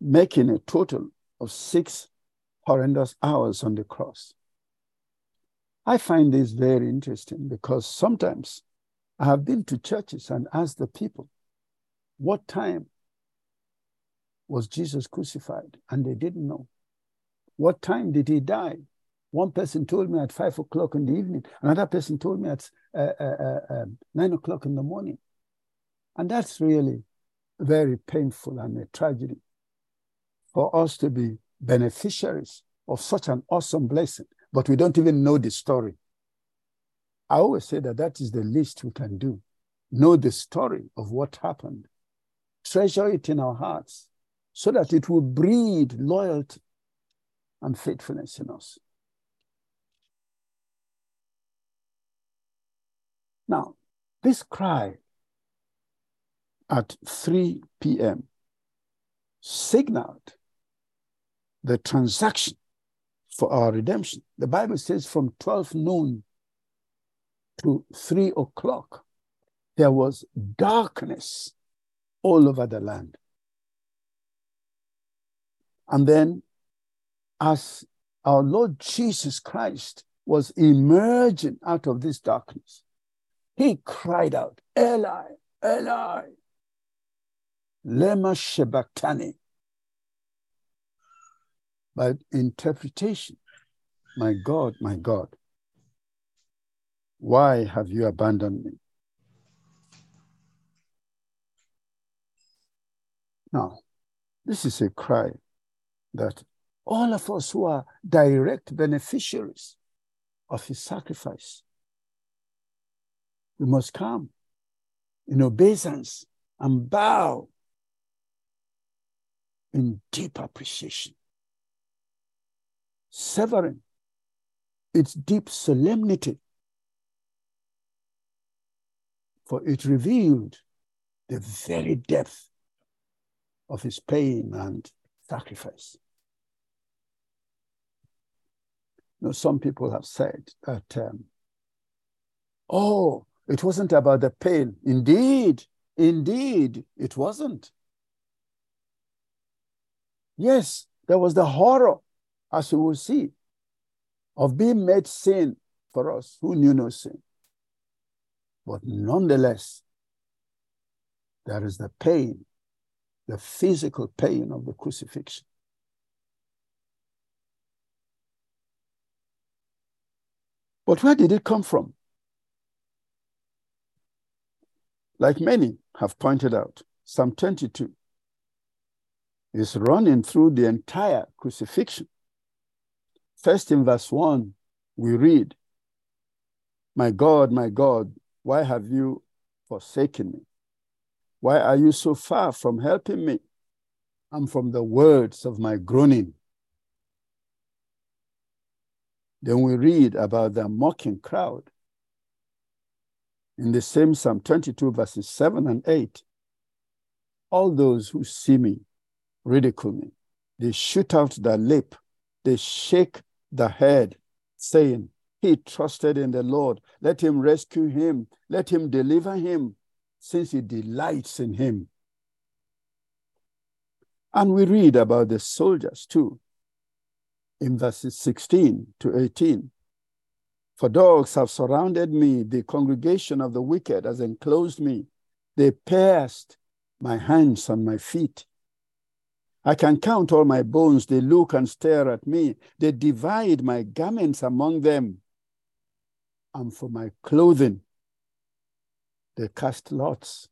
making a total of six horrendous hours on the cross. I find this very interesting because sometimes I have been to churches and asked the people, what time was Jesus crucified? And they didn't know. What time did he die? One person told me at five o'clock in the evening. Another person told me at uh, uh, uh, um, nine o'clock in the morning. And that's really very painful and a tragedy for us to be beneficiaries of such an awesome blessing, but we don't even know the story. I always say that that is the least we can do. Know the story of what happened, treasure it in our hearts so that it will breed loyalty and faithfulness in us. Now, this cry at 3 p.m. signaled the transaction for our redemption. The Bible says from 12 noon to 3 o'clock, there was darkness all over the land. And then, as our Lord Jesus Christ was emerging out of this darkness, he cried out, Eli, Eli, Lema Shebaktani. By interpretation, my God, my God, why have you abandoned me? Now, this is a cry that all of us who are direct beneficiaries of his sacrifice, we must come in obeisance and bow in deep appreciation, severing its deep solemnity, for it revealed the very depth of his pain and sacrifice. You know, some people have said that, um, oh, it wasn't about the pain. Indeed, indeed, it wasn't. Yes, there was the horror, as we will see, of being made sin for us who knew no sin. But nonetheless, there is the pain, the physical pain of the crucifixion. But where did it come from? Like many have pointed out, Psalm 22 is running through the entire crucifixion. First, in verse 1, we read, My God, my God, why have you forsaken me? Why are you so far from helping me and from the words of my groaning? Then we read about the mocking crowd in the same Psalm 22, verses 7 and 8. All those who see me ridicule me. They shoot out their lip. They shake the head, saying, He trusted in the Lord. Let him rescue him. Let him deliver him, since he delights in him. And we read about the soldiers too in verses 16 to 18. For dogs have surrounded me, the congregation of the wicked has enclosed me. They pierced my hands and my feet. I can count all my bones. They look and stare at me. They divide my garments among them. And for my clothing, they cast lots.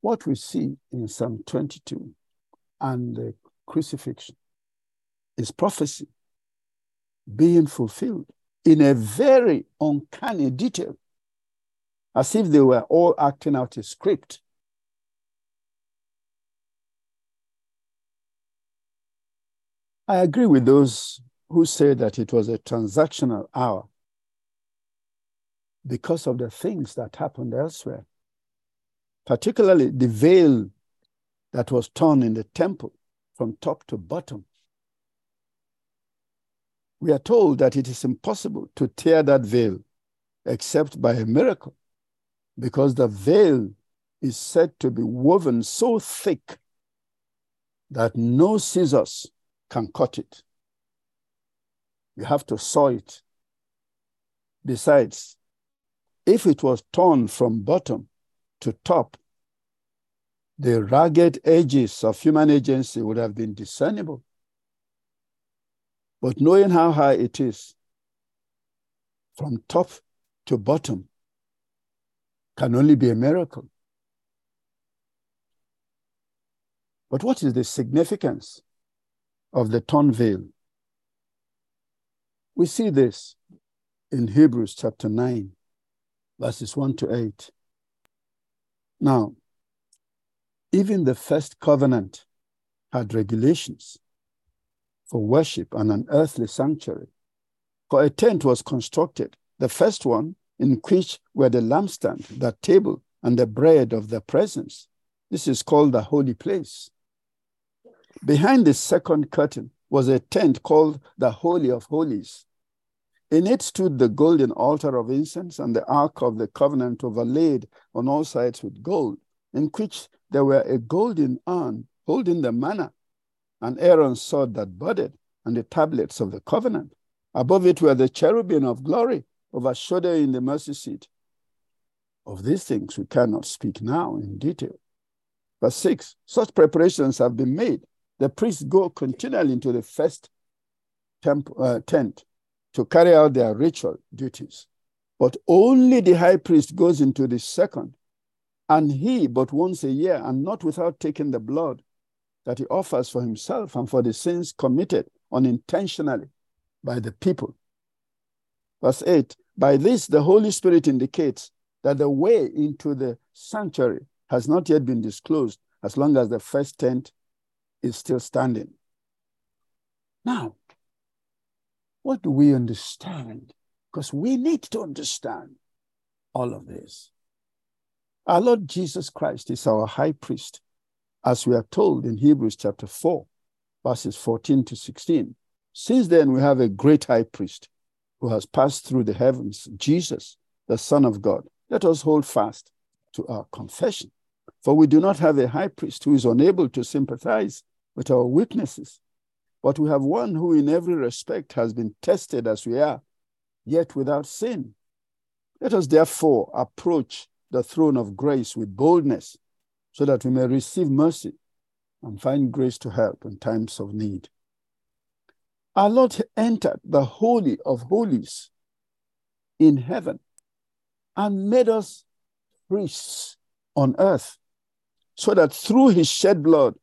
What we see in Psalm 22 and the crucifixion is prophecy being fulfilled in a very uncanny detail, as if they were all acting out a script. I agree with those who say that it was a transactional hour because of the things that happened elsewhere, particularly the veil that was torn in the temple from top to bottom. We are told that it is impossible to tear that veil except by a miracle, because the veil is said to be woven so thick that no scissors can cut it. You have to saw it. Besides, if it was torn from bottom to top, the ragged edges of human agency would have been discernible. But knowing how high it is, from top to bottom, can only be a miracle. But what is the significance of the torn veil? We see this in Hebrews chapter 9, verses 1 to 8. Now, even the first covenant had regulations for worship and an earthly sanctuary. For a tent was constructed, the first one in which were the lampstand, the table, and the bread of the presence. This is called the holy place. Behind the second curtain was a tent called the Holy of Holies. In it stood the golden altar of incense and the ark of the covenant overlaid on all sides with gold, in which there were a golden urn holding the manna, and Aaron's sword that budded, and the tablets of the covenant. Above it were the cherubim of glory overshadowing the mercy seat. Of these things we cannot speak now in detail. Verse 6 Such preparations have been made. The priests go continually into the first temp- uh, tent to carry out their ritual duties. But only the high priest goes into the second, and he but once a year, and not without taking the blood that he offers for himself and for the sins committed unintentionally by the people. Verse 8 By this, the Holy Spirit indicates that the way into the sanctuary has not yet been disclosed as long as the first tent is still standing. Now, what do we understand? Because we need to understand all of this. Our Lord Jesus Christ is our high priest, as we are told in Hebrews chapter 4, verses 14 to 16. Since then, we have a great high priest who has passed through the heavens, Jesus, the Son of God. Let us hold fast to our confession. For we do not have a high priest who is unable to sympathize with our weaknesses, but we have one who, in every respect, has been tested as we are, yet without sin. Let us therefore approach the throne of grace with boldness, so that we may receive mercy and find grace to help in times of need. Our Lord entered the Holy of Holies in heaven and made us priests on earth, so that through his shed blood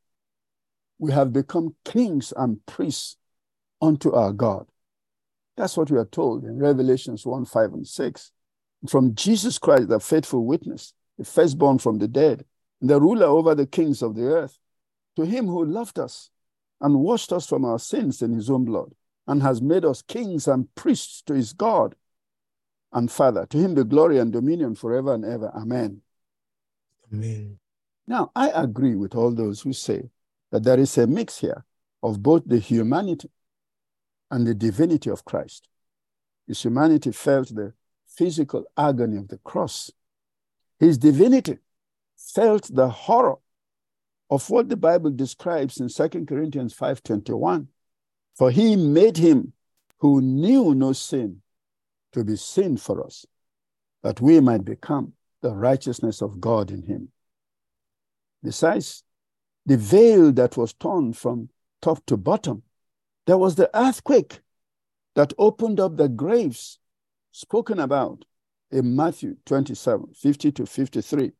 we have become kings and priests unto our God. That's what we are told in Revelations 1 5 and 6. From Jesus Christ, the faithful witness, the firstborn from the dead, the ruler over the kings of the earth, to him who loved us and washed us from our sins in his own blood, and has made us kings and priests to his God and Father. To him the glory and dominion forever and ever. Amen. Amen. Now, I agree with all those who say that there is a mix here of both the humanity and the divinity of Christ. His humanity felt the physical agony of the cross. His divinity felt the horror of what the Bible describes in 2 Corinthians 5:21. For he made him who knew no sin to be sin for us, that we might become the righteousness of God in him. Besides, the veil that was torn from top to bottom, there was the earthquake that opened up the graves spoken about in Matthew 27 50 to 53.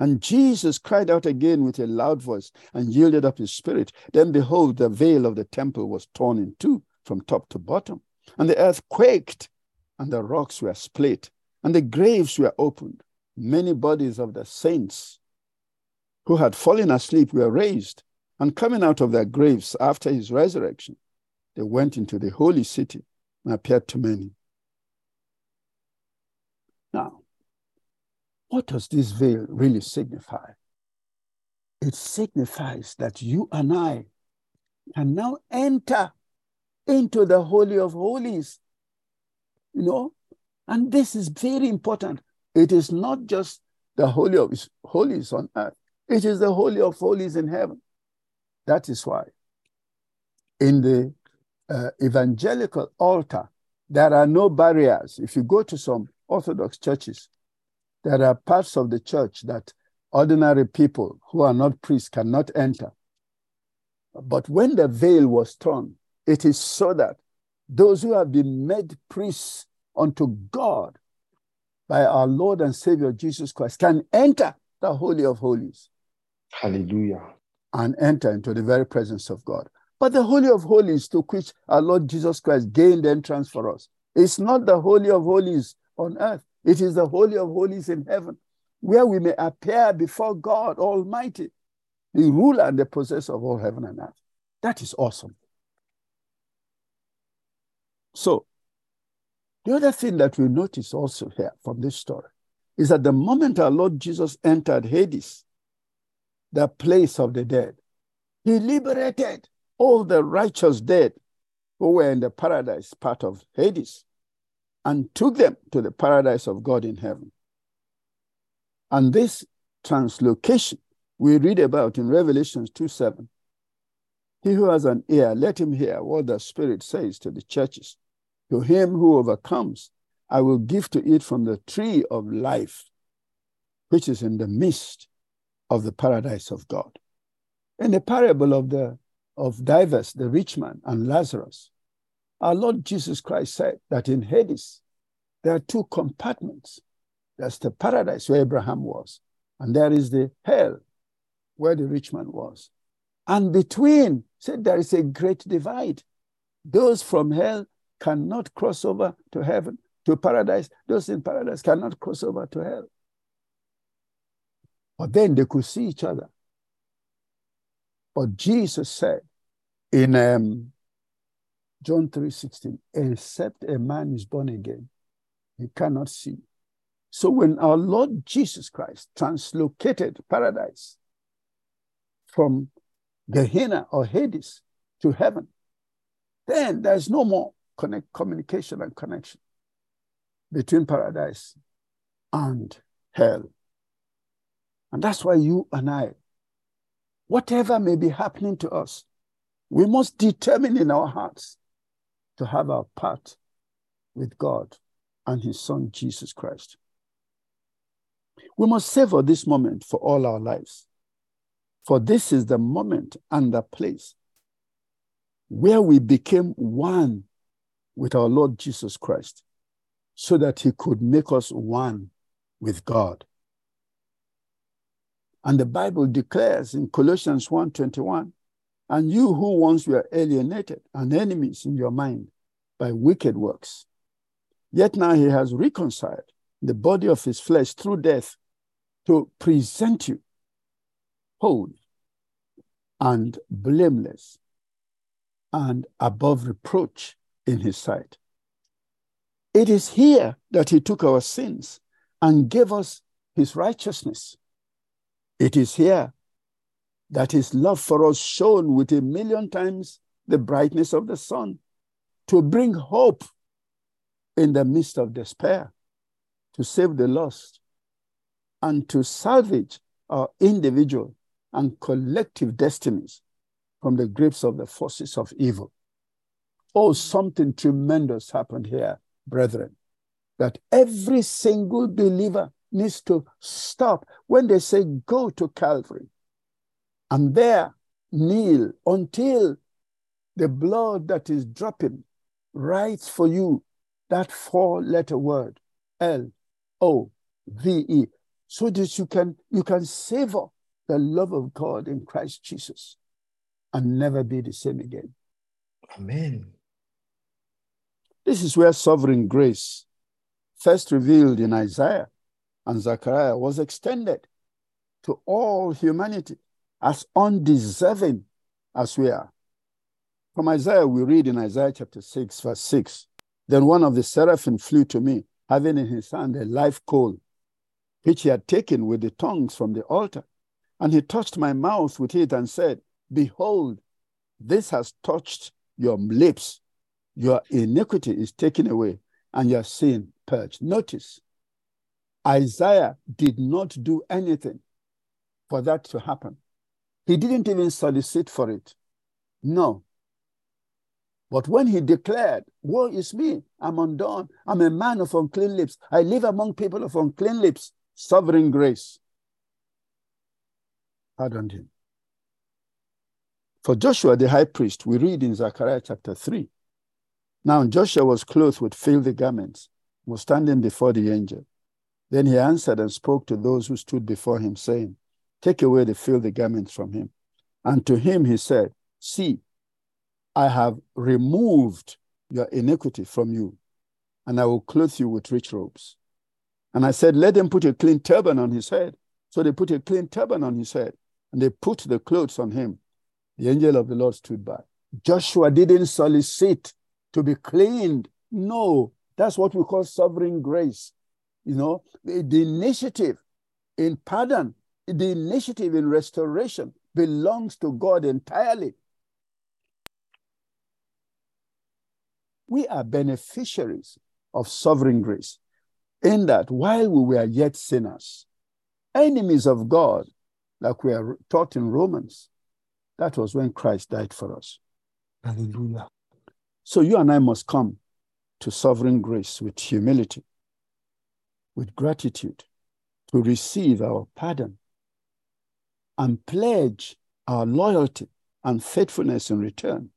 And Jesus cried out again with a loud voice and yielded up his spirit. Then behold, the veil of the temple was torn in two from top to bottom, and the earth quaked, and the rocks were split, and the graves were opened. Many bodies of the saints who had fallen asleep were raised, and coming out of their graves after his resurrection, they went into the holy city and appeared to many. Now, what does this veil really signify? It signifies that you and I can now enter into the Holy of Holies. You know, and this is very important. It is not just the Holy of Holies on earth, it is the Holy of Holies in heaven. That is why in the uh, evangelical altar, there are no barriers. If you go to some Orthodox churches, there are parts of the church that ordinary people who are not priests cannot enter. But when the veil was torn, it is so that those who have been made priests unto God by our Lord and Savior Jesus Christ can enter the Holy of Holies Hallelujah. and enter into the very presence of God. But the Holy of Holies to which our Lord Jesus Christ gained entrance for us is not the Holy of Holies on earth, it is the Holy of Holies in heaven, where we may appear before God Almighty, the ruler and the possessor of all heaven and earth. That is awesome. So, the other thing that we notice also here from this story is that the moment our Lord Jesus entered Hades, the place of the dead, he liberated all the righteous dead who were in the paradise part of Hades and took them to the paradise of God in heaven. And this translocation we read about in Revelations 2 7. He who has an ear, let him hear what the Spirit says to the churches. To him who overcomes, I will give to eat from the tree of life, which is in the midst of the paradise of God. In the parable of the of Dives, the rich man, and Lazarus, our Lord Jesus Christ said that in Hades there are two compartments. There's the paradise where Abraham was, and there is the hell where the rich man was. And between, said there is a great divide. Those from hell cannot cross over to heaven, to paradise. Those in paradise cannot cross over to hell. But then they could see each other. But Jesus said in um, John 3:16, except a man is born again, he cannot see. So when our Lord Jesus Christ translocated paradise from Gehenna or Hades to heaven, then there's no more connect, communication and connection between paradise and hell. And that's why you and I, whatever may be happening to us, we must determine in our hearts to have our part with God and His Son, Jesus Christ. We must savor this moment for all our lives, for this is the moment and the place where we became one with our Lord Jesus Christ so that He could make us one with God. And the Bible declares in Colossians 1:21, and you who once were alienated and enemies in your mind by wicked works, yet now he has reconciled the body of his flesh through death to present you holy and blameless and above reproach in his sight. It is here that he took our sins and gave us his righteousness. It is here that his love for us shone with a million times the brightness of the sun to bring hope in the midst of despair, to save the lost, and to salvage our individual and collective destinies from the grips of the forces of evil. Oh, something tremendous happened here, brethren, that every single believer needs to stop when they say, Go to Calvary, and there kneel until the blood that is dropping writes for you that four letter word, L O V E, so that you can, you can savor the love of God in Christ Jesus and never be the same again. Amen. This is where sovereign grace, first revealed in Isaiah and Zechariah, was extended to all humanity as undeserving as we are. From Isaiah, we read in Isaiah chapter 6, verse 6 Then one of the seraphim flew to me, having in his hand a live coal, which he had taken with the tongues from the altar. And he touched my mouth with it and said, Behold, this has touched your lips. Your iniquity is taken away, and your sin purged. Notice, Isaiah did not do anything for that to happen. He didn't even solicit for it. No. But when he declared, Woe is me, I'm undone, I'm a man of unclean lips, I live among people of unclean lips, sovereign grace pardoned him. For Joshua the high priest, we read in Zechariah chapter 3. Now Joshua was clothed with filthy garments, was standing before the angel. Then he answered and spoke to those who stood before him, saying, Take away the filthy garments from him. And to him he said, See, I have removed your iniquity from you, and I will clothe you with rich robes. And I said, Let them put a clean turban on his head. So they put a clean turban on his head, and they put the clothes on him. The angel of the Lord stood by. Joshua didn't solicit to be cleaned. No, that's what we call sovereign grace. You know, the, the initiative in pardon, the initiative in restoration belongs to God entirely. We are beneficiaries of sovereign grace in that while we were yet sinners, enemies of God, like we are taught in Romans, that was when Christ died for us. Hallelujah. So you and I must come to sovereign grace with humility, with gratitude to receive our pardon and pledge our loyalty and faithfulness in return.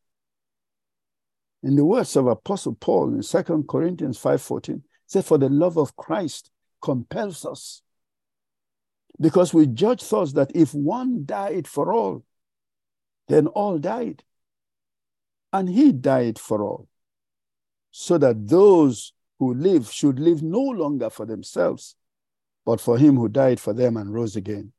In the words of Apostle Paul in 2 Corinthians 5:14, said, For the love of Christ compels us. Because we judge thus that if one died for all, then all died. And he died for all, so that those who live should live no longer for themselves, but for him who died for them and rose again.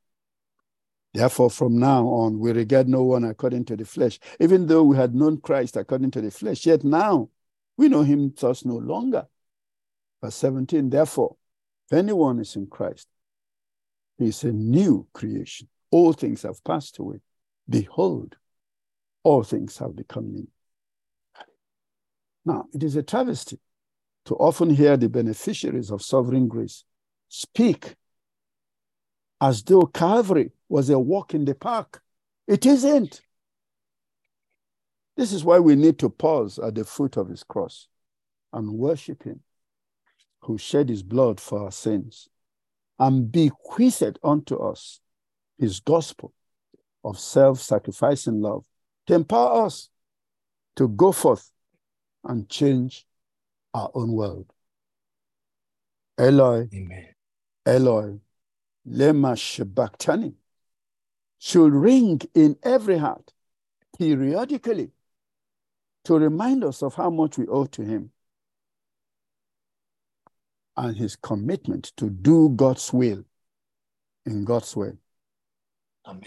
Therefore, from now on, we regard no one according to the flesh. Even though we had known Christ according to the flesh, yet now we know him thus no longer. Verse 17, therefore, if anyone is in Christ, he is a new creation. All things have passed away. Behold, all things have become new. Now, it is a travesty to often hear the beneficiaries of sovereign grace speak as though Calvary was a walk in the park. It isn't. This is why we need to pause at the foot of his cross and worship him who shed his blood for our sins and bequeathed unto us his gospel of self sacrificing love to empower us to go forth and change our own world. Eloi, Amen. Eloi, lema sabachthani should ring in every heart periodically to remind us of how much we owe to him and his commitment to do God's will in God's way. Amen.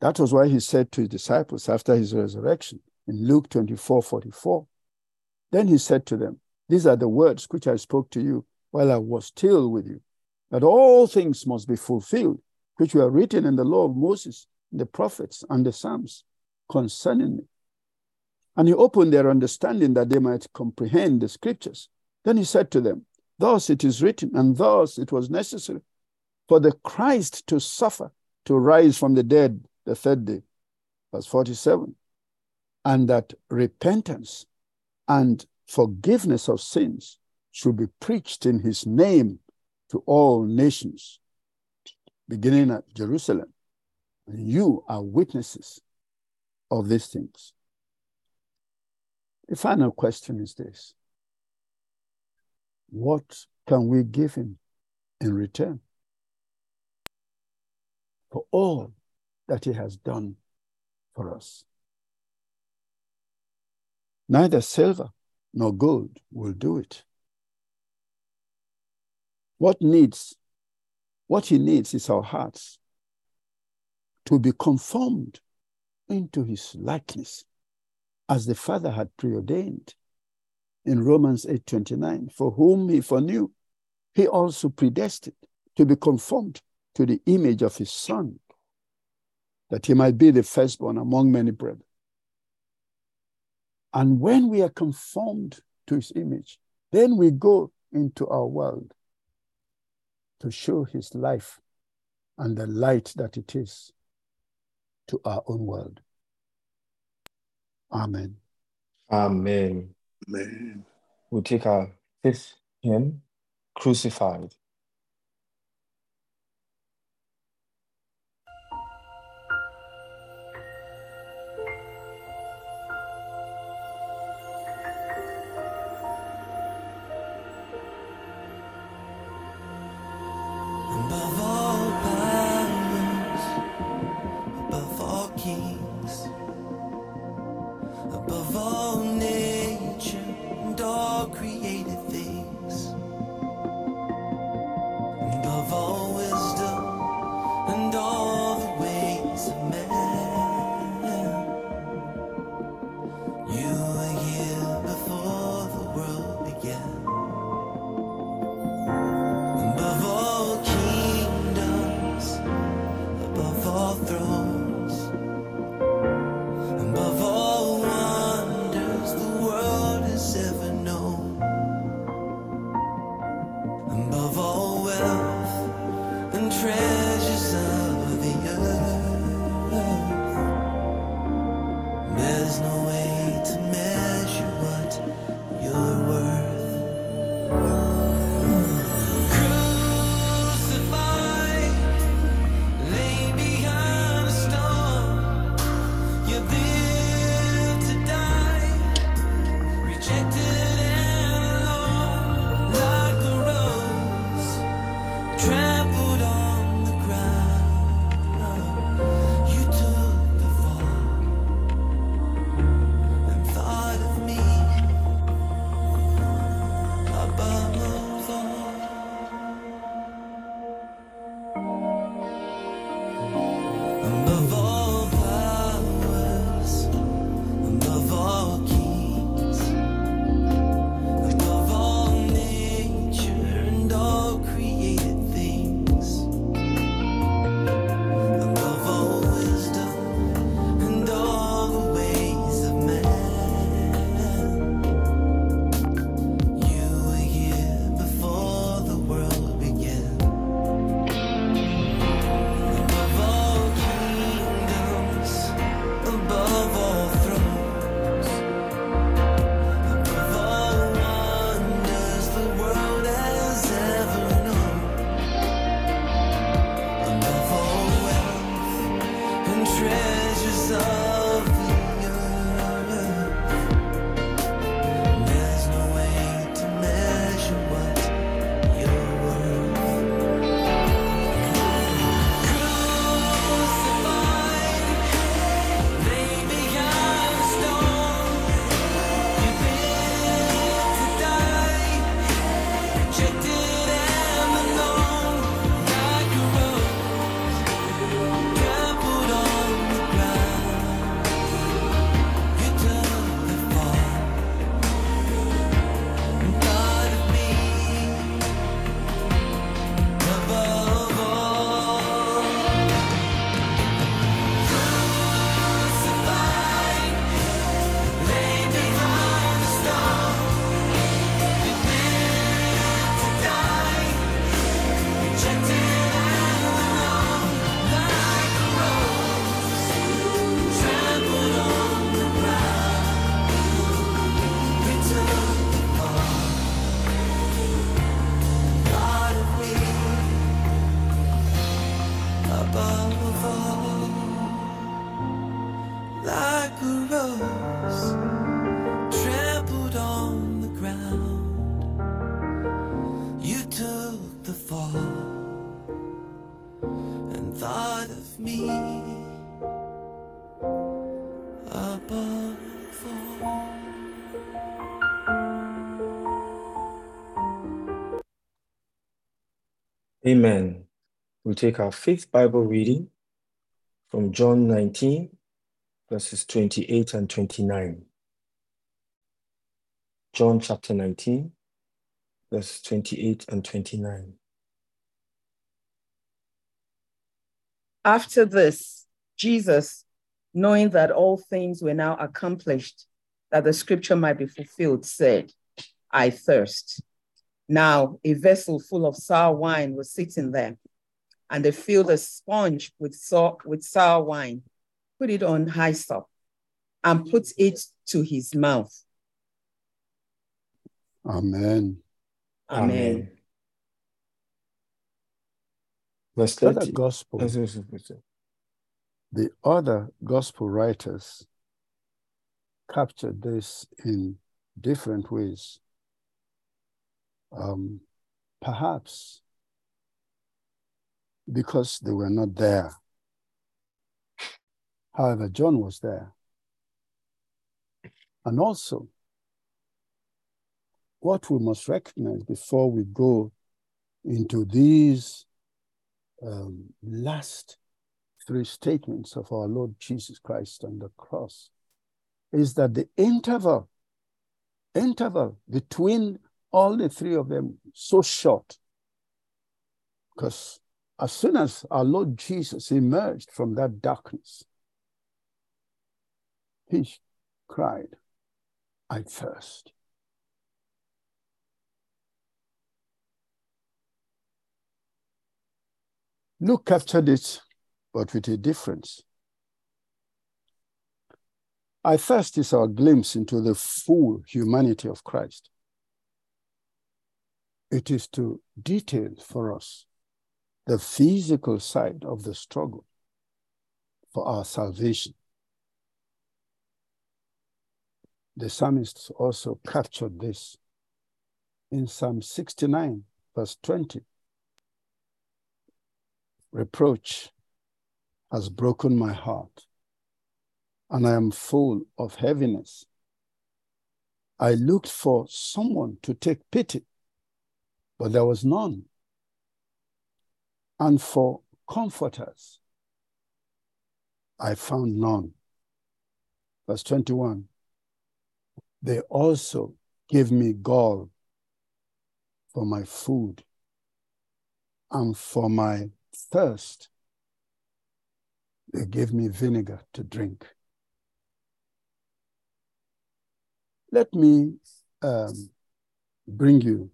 That was why he said to his disciples after his resurrection in Luke 24 44. Then he said to them, These are the words which I spoke to you while I was still with you, that all things must be fulfilled, which were written in the law of Moses, the prophets, and the Psalms concerning me. And he opened their understanding that they might comprehend the scriptures. Then he said to them, Thus it is written, and thus it was necessary for the Christ to suffer, to rise from the dead the third day. Verse 47. And that repentance and forgiveness of sins should be preached in his name to all nations, beginning at Jerusalem. And you are witnesses of these things. The final question is this What can we give him in return for all that he has done for us? Neither silver nor gold will do it. What needs, what he needs is our hearts to be conformed into his likeness as the Father had preordained in Romans 8:29, for whom he foreknew, he also predestined to be conformed to the image of his Son, that he might be the firstborn among many brethren. And when we are conformed to his image, then we go into our world to show his life and the light that it is to our own world. Amen. Amen. Amen. We'll take our fifth hymn, Crucified. Amen. We take our fifth Bible reading from John 19, verses 28 and 29. John chapter 19, verses 28 and 29. After this, Jesus, knowing that all things were now accomplished, that the scripture might be fulfilled, said, I thirst. Now a vessel full of sour wine was sitting there, and they filled a sponge with, sour, with sour wine, put it on hyssop, and put it to his mouth. Amen. Amen. Verse The other gospel, the other gospel writers captured this in different ways. Um, perhaps because they were not there. However, John was there. And also, what we must recognize before we go into these um, last three statements of our Lord Jesus Christ on the cross is that the interval, interval between all the three of them so short. Because as soon as our Lord Jesus emerged from that darkness, he cried, I thirst. Luke captured it, but with a difference. I thirst is our glimpse into the full humanity of Christ. It is to detail for us the physical side of the struggle for our salvation. The psalmist also captured this in Psalm 69, verse 20. Reproach has broken my heart, and I am full of heaviness. I looked for someone to take pity, but there was none. And for comforters, I found none. Verse 21 They also gave me gall for my food and for my thirst. They gave me vinegar to drink. Let me um, bring you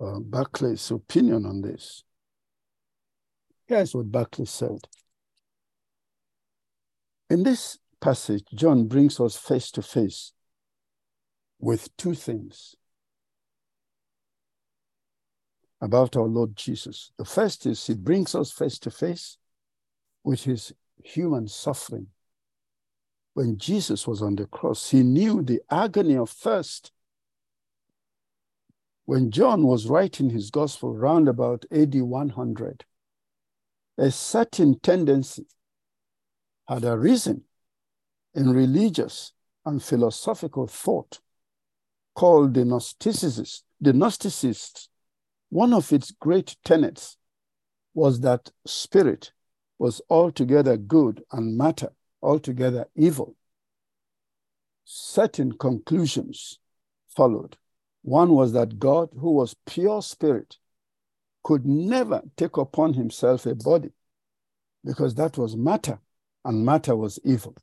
uh, Barclay's opinion on this. Here's what Barclay said. In this passage, John brings us face to face with two things about our Lord Jesus. The first is he brings us face to face with his human suffering. When Jesus was on the cross, he knew the agony of thirst. When John was writing his gospel round about AD 100, a certain tendency had arisen in religious and philosophical thought called the Gnosticism. The Gnosticists, one of its great tenets was that spirit was altogether good and matter altogether evil. Certain conclusions followed. One was that God, who was pure spirit, could never take upon himself a body because that was matter and matter was evil.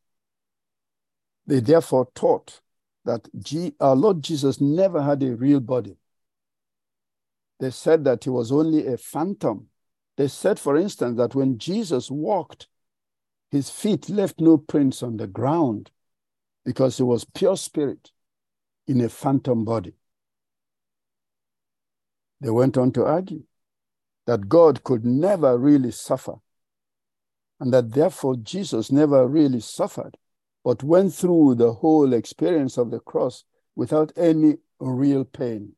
They therefore taught that G- our Lord Jesus never had a real body. They said that he was only a phantom. They said, for instance, that when Jesus walked, his feet left no prints on the ground because he was pure spirit in a phantom body. They went on to argue that God could never really suffer and that therefore Jesus never really suffered but went through the whole experience of the cross without any real pain.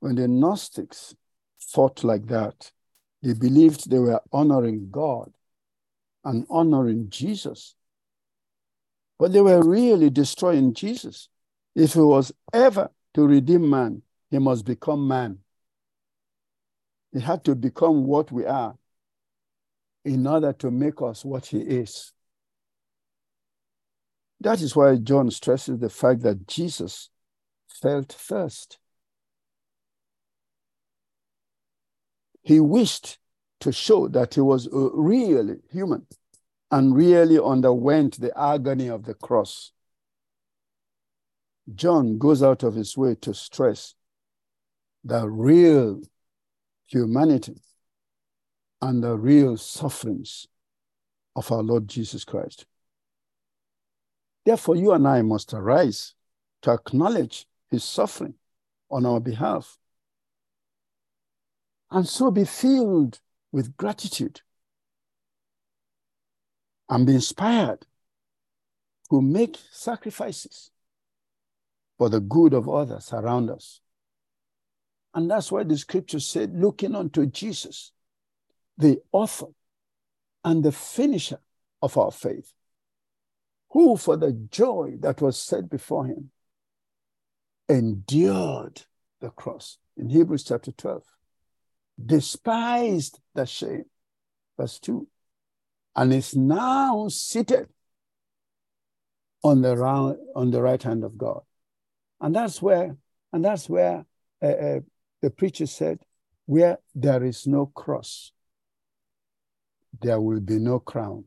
When the Gnostics thought like that, they believed they were honoring God and honoring Jesus. But they were really destroying Jesus. If he was ever to redeem man, he must become man. He had to become what we are in order to make us what he is. That is why John stresses the fact that Jesus felt thirst. He wished to show that he was uh, really human and really underwent the agony of the cross. John goes out of his way to stress the real humanity and the real sufferings of our Lord Jesus Christ. Therefore, you and I must arise to acknowledge his suffering on our behalf and so be filled with gratitude and be inspired to make sacrifices for the good of others around us. And that's why the scripture said, looking unto Jesus, the author and the finisher of our faith, who for the joy that was set before him endured the cross. In Hebrews chapter 12, despised the shame. Verse 2. And is now seated on the, round, on the right hand of God. And that's where, and that's where uh, uh, the preacher said, where there is no cross, there will be no crown.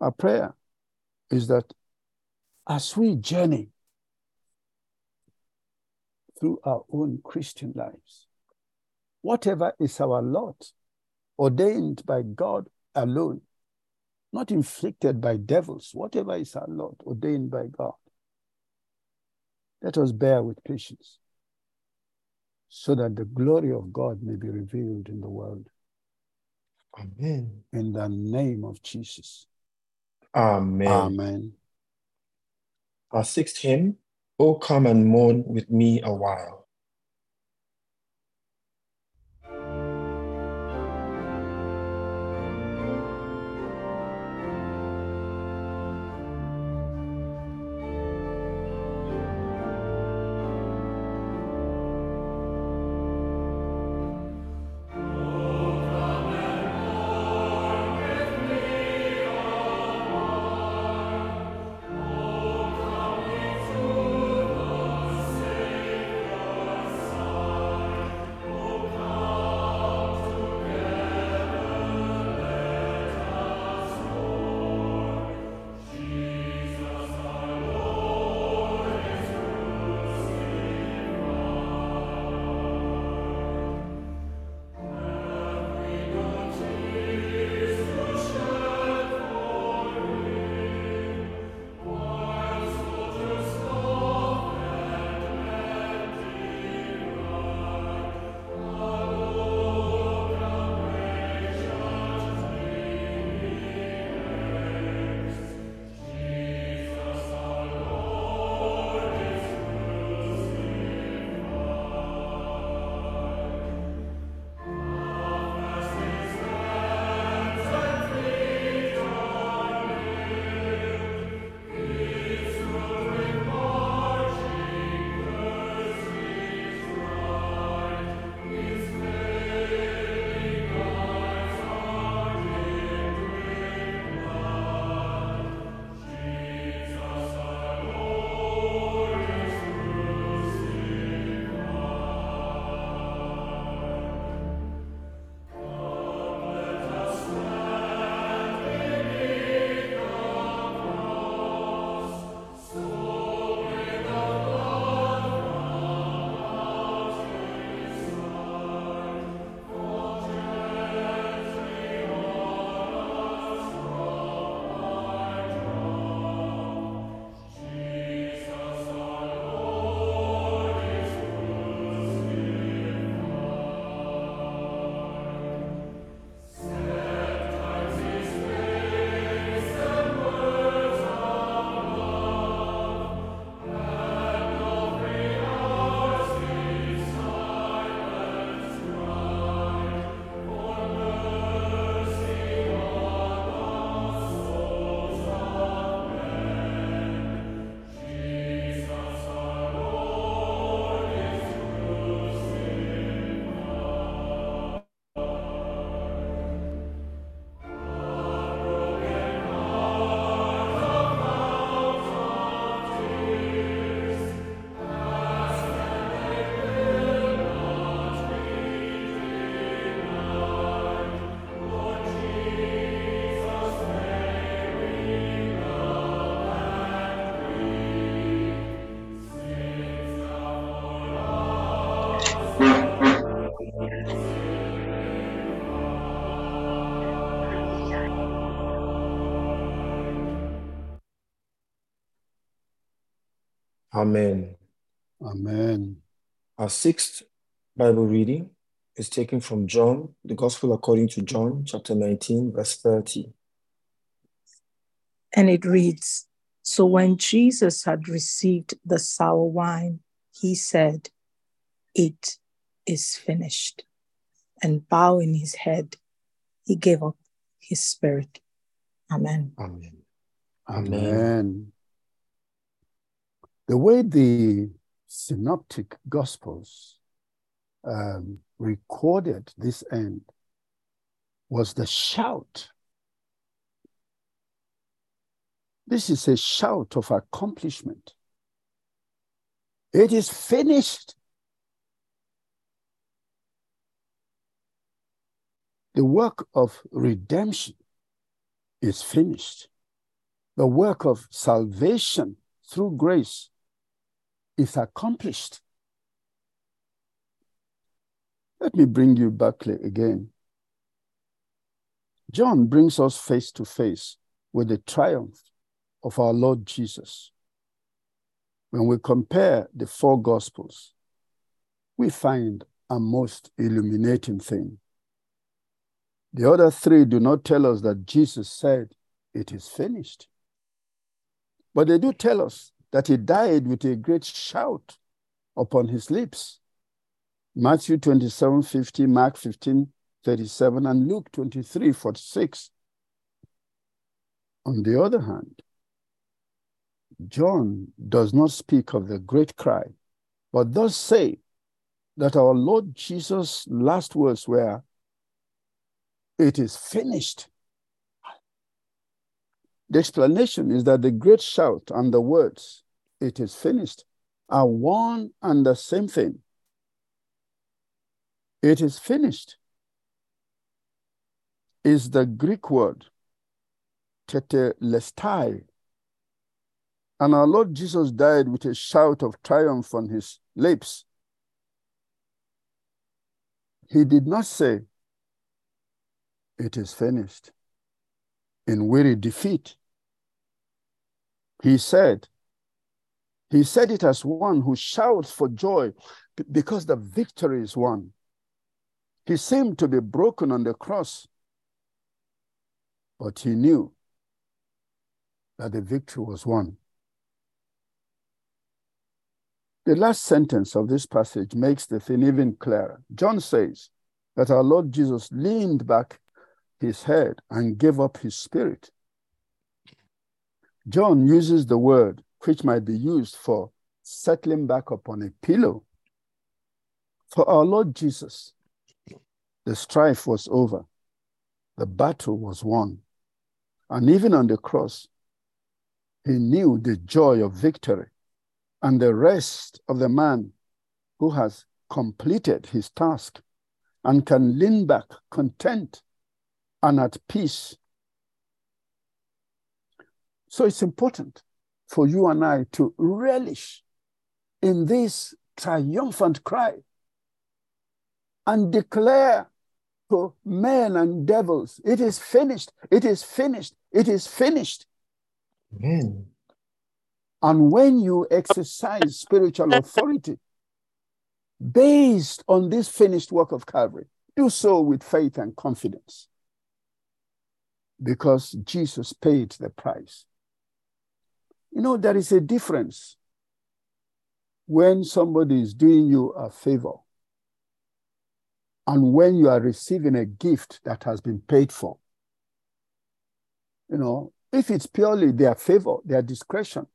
Our prayer is that as we journey through our own Christian lives, whatever is our lot, ordained by God alone, not inflicted by devils, whatever is our lot, ordained by God, let us bear with patience so that the glory of God may be revealed in the world. Amen. In the name of Jesus. Amen. Amen. Our sixth hymn, Oh come and mourn with me a while. Amen. Amen. Our sixth Bible reading is taken from John, the Gospel according to John, chapter 19, verse 30. And it reads So when Jesus had received the sour wine, he said, It is finished. And bowing his head, he gave up his spirit. Amen. Amen. Amen. The way the synoptic gospels um, recorded this end was the shout. This is a shout of accomplishment. It is finished. The work of redemption is finished. The work of salvation through grace is accomplished. Let me bring you back again. John brings us face to face with the triumph of our Lord Jesus. When we compare the four Gospels, we find a most illuminating thing. The other three do not tell us that Jesus said, It is finished. But they do tell us that he died with a great shout upon his lips. Matthew 27 50, Mark 15 37, and Luke 23 46. On the other hand, John does not speak of the great cry, but does say that our Lord Jesus' last words were, It is finished. The explanation is that the great shout and the words, It is finished, are one and the same thing. It is finished is the Greek word tetelestai. And our Lord Jesus died with a shout of triumph on his lips. He did not say, It is finished, in weary defeat. He said, He said it as one who shouts for joy because the victory is won. He seemed to be broken on the cross, but he knew that the victory was won. The last sentence of this passage makes the thing even clearer. John says that our Lord Jesus leaned back his head and gave up his spirit. John uses the word which might be used for settling back upon a pillow. For our Lord Jesus, the strife was over, the battle was won. And even on the cross, he knew the joy of victory and the rest of the man who has completed his task and can lean back content and at peace. So it's important for you and I to relish in this triumphant cry and declare to men and devils, it is finished, it is finished, it is finished. Amen. And when you exercise spiritual authority based on this finished work of Calvary, do so with faith and confidence because Jesus paid the price. You know, there is a difference when somebody is doing you a favor and when you are receiving a gift that has been paid for. You know, if it's purely their favor, their discretion,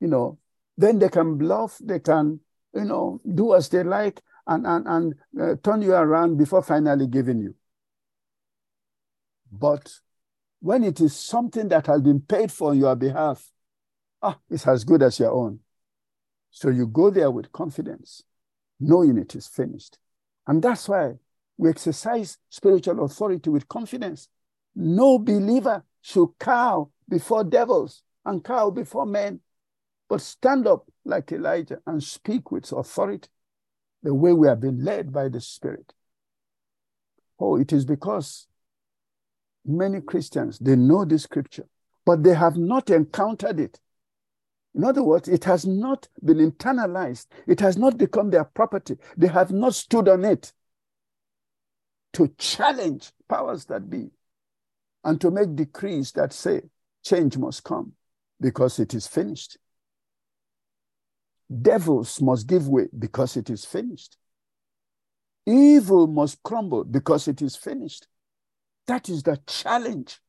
you know, then they can bluff, they can, you know, do as they like and, and, and uh, turn you around before finally giving you. But when it is something that has been paid for on your behalf, ah, it's as good as your own. So you go there with confidence, knowing it is finished. And that's why we exercise spiritual authority with confidence. No believer should cow before devils and cow before men, but stand up like Elijah and speak with authority the way we have been led by the Spirit. Oh, it is because many Christians, they know the scripture, but they have not encountered it. In other words, it has not been internalized, it has not become their property. They have not stood on it to challenge powers that be and to make decrees that say change must come because it is finished. Devils must give way because it is finished. Evil must crumble because it is finished. That is the challenge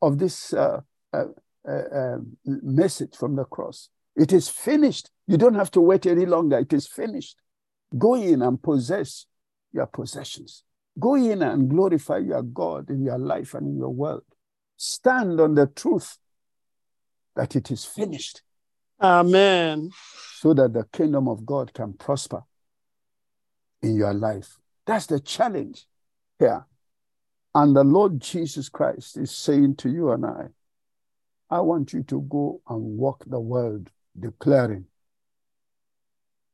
of this uh, uh, uh, message from the cross. It is finished. You don't have to wait any longer. It is finished. Go in and possess your possessions. Go in and glorify your God in your life and in your world. Stand on the truth that it is finished. Amen. So that the kingdom of God can prosper in your life. That's the challenge here. And the Lord Jesus Christ is saying to you and I, I want you to go and walk the world declaring,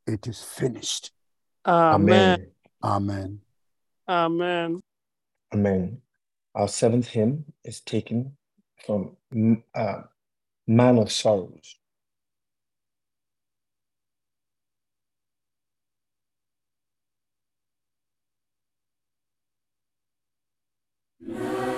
it is finished. Amen. Amen. Amen. Amen. Our seventh hymn is taken from uh, Man of Sorrows. Amen.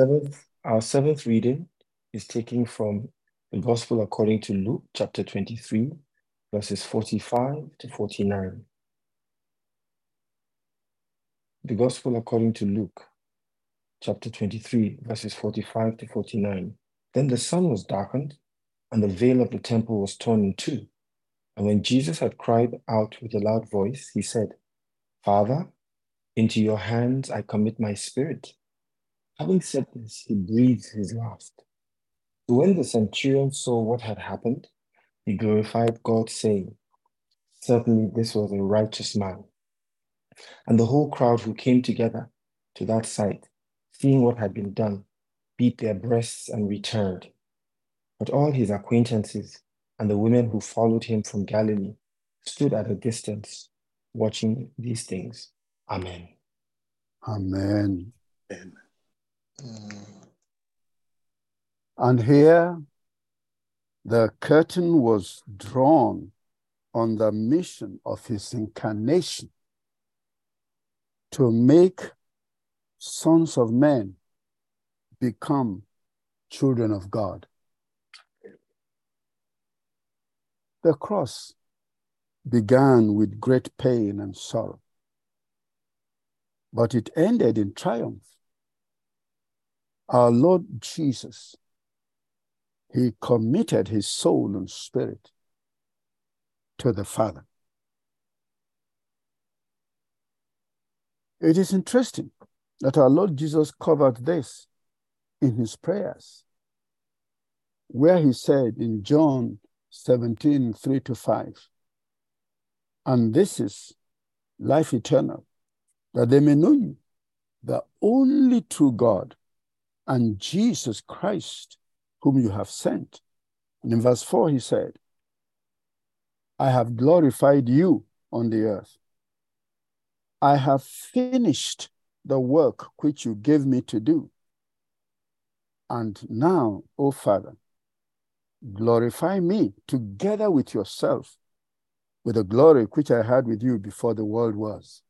Seventh, our seventh reading is taken from the Gospel according to Luke chapter 23, verses 45 to 49. The Gospel according to Luke chapter 23, verses 45 to 49. Then the sun was darkened, and the veil of the temple was torn in two. And when Jesus had cried out with a loud voice, he said, Father, into your hands I commit my spirit. Having said this, he breathed his last. When the centurion saw what had happened, he glorified God, saying, Certainly this was a righteous man. And the whole crowd who came together to that sight, seeing what had been done, beat their breasts and returned. But all his acquaintances and the women who followed him from Galilee stood at a distance, watching these things. Amen. Amen. Amen. Mm. And here the curtain was drawn on the mission of his incarnation to make sons of men become children of God. The cross began with great pain and sorrow, but it ended in triumph. Our Lord Jesus, he committed his soul and spirit to the Father. It is interesting that our Lord Jesus covered this in his prayers, where he said in John 17, 3 to 5, and this is life eternal, that they may know you, the only true God, and Jesus Christ, whom you have sent. And in verse 4, he said, I have glorified you on the earth. I have finished the work which you gave me to do. And now, O Father, glorify me together with yourself with the glory which I had with you before the world was.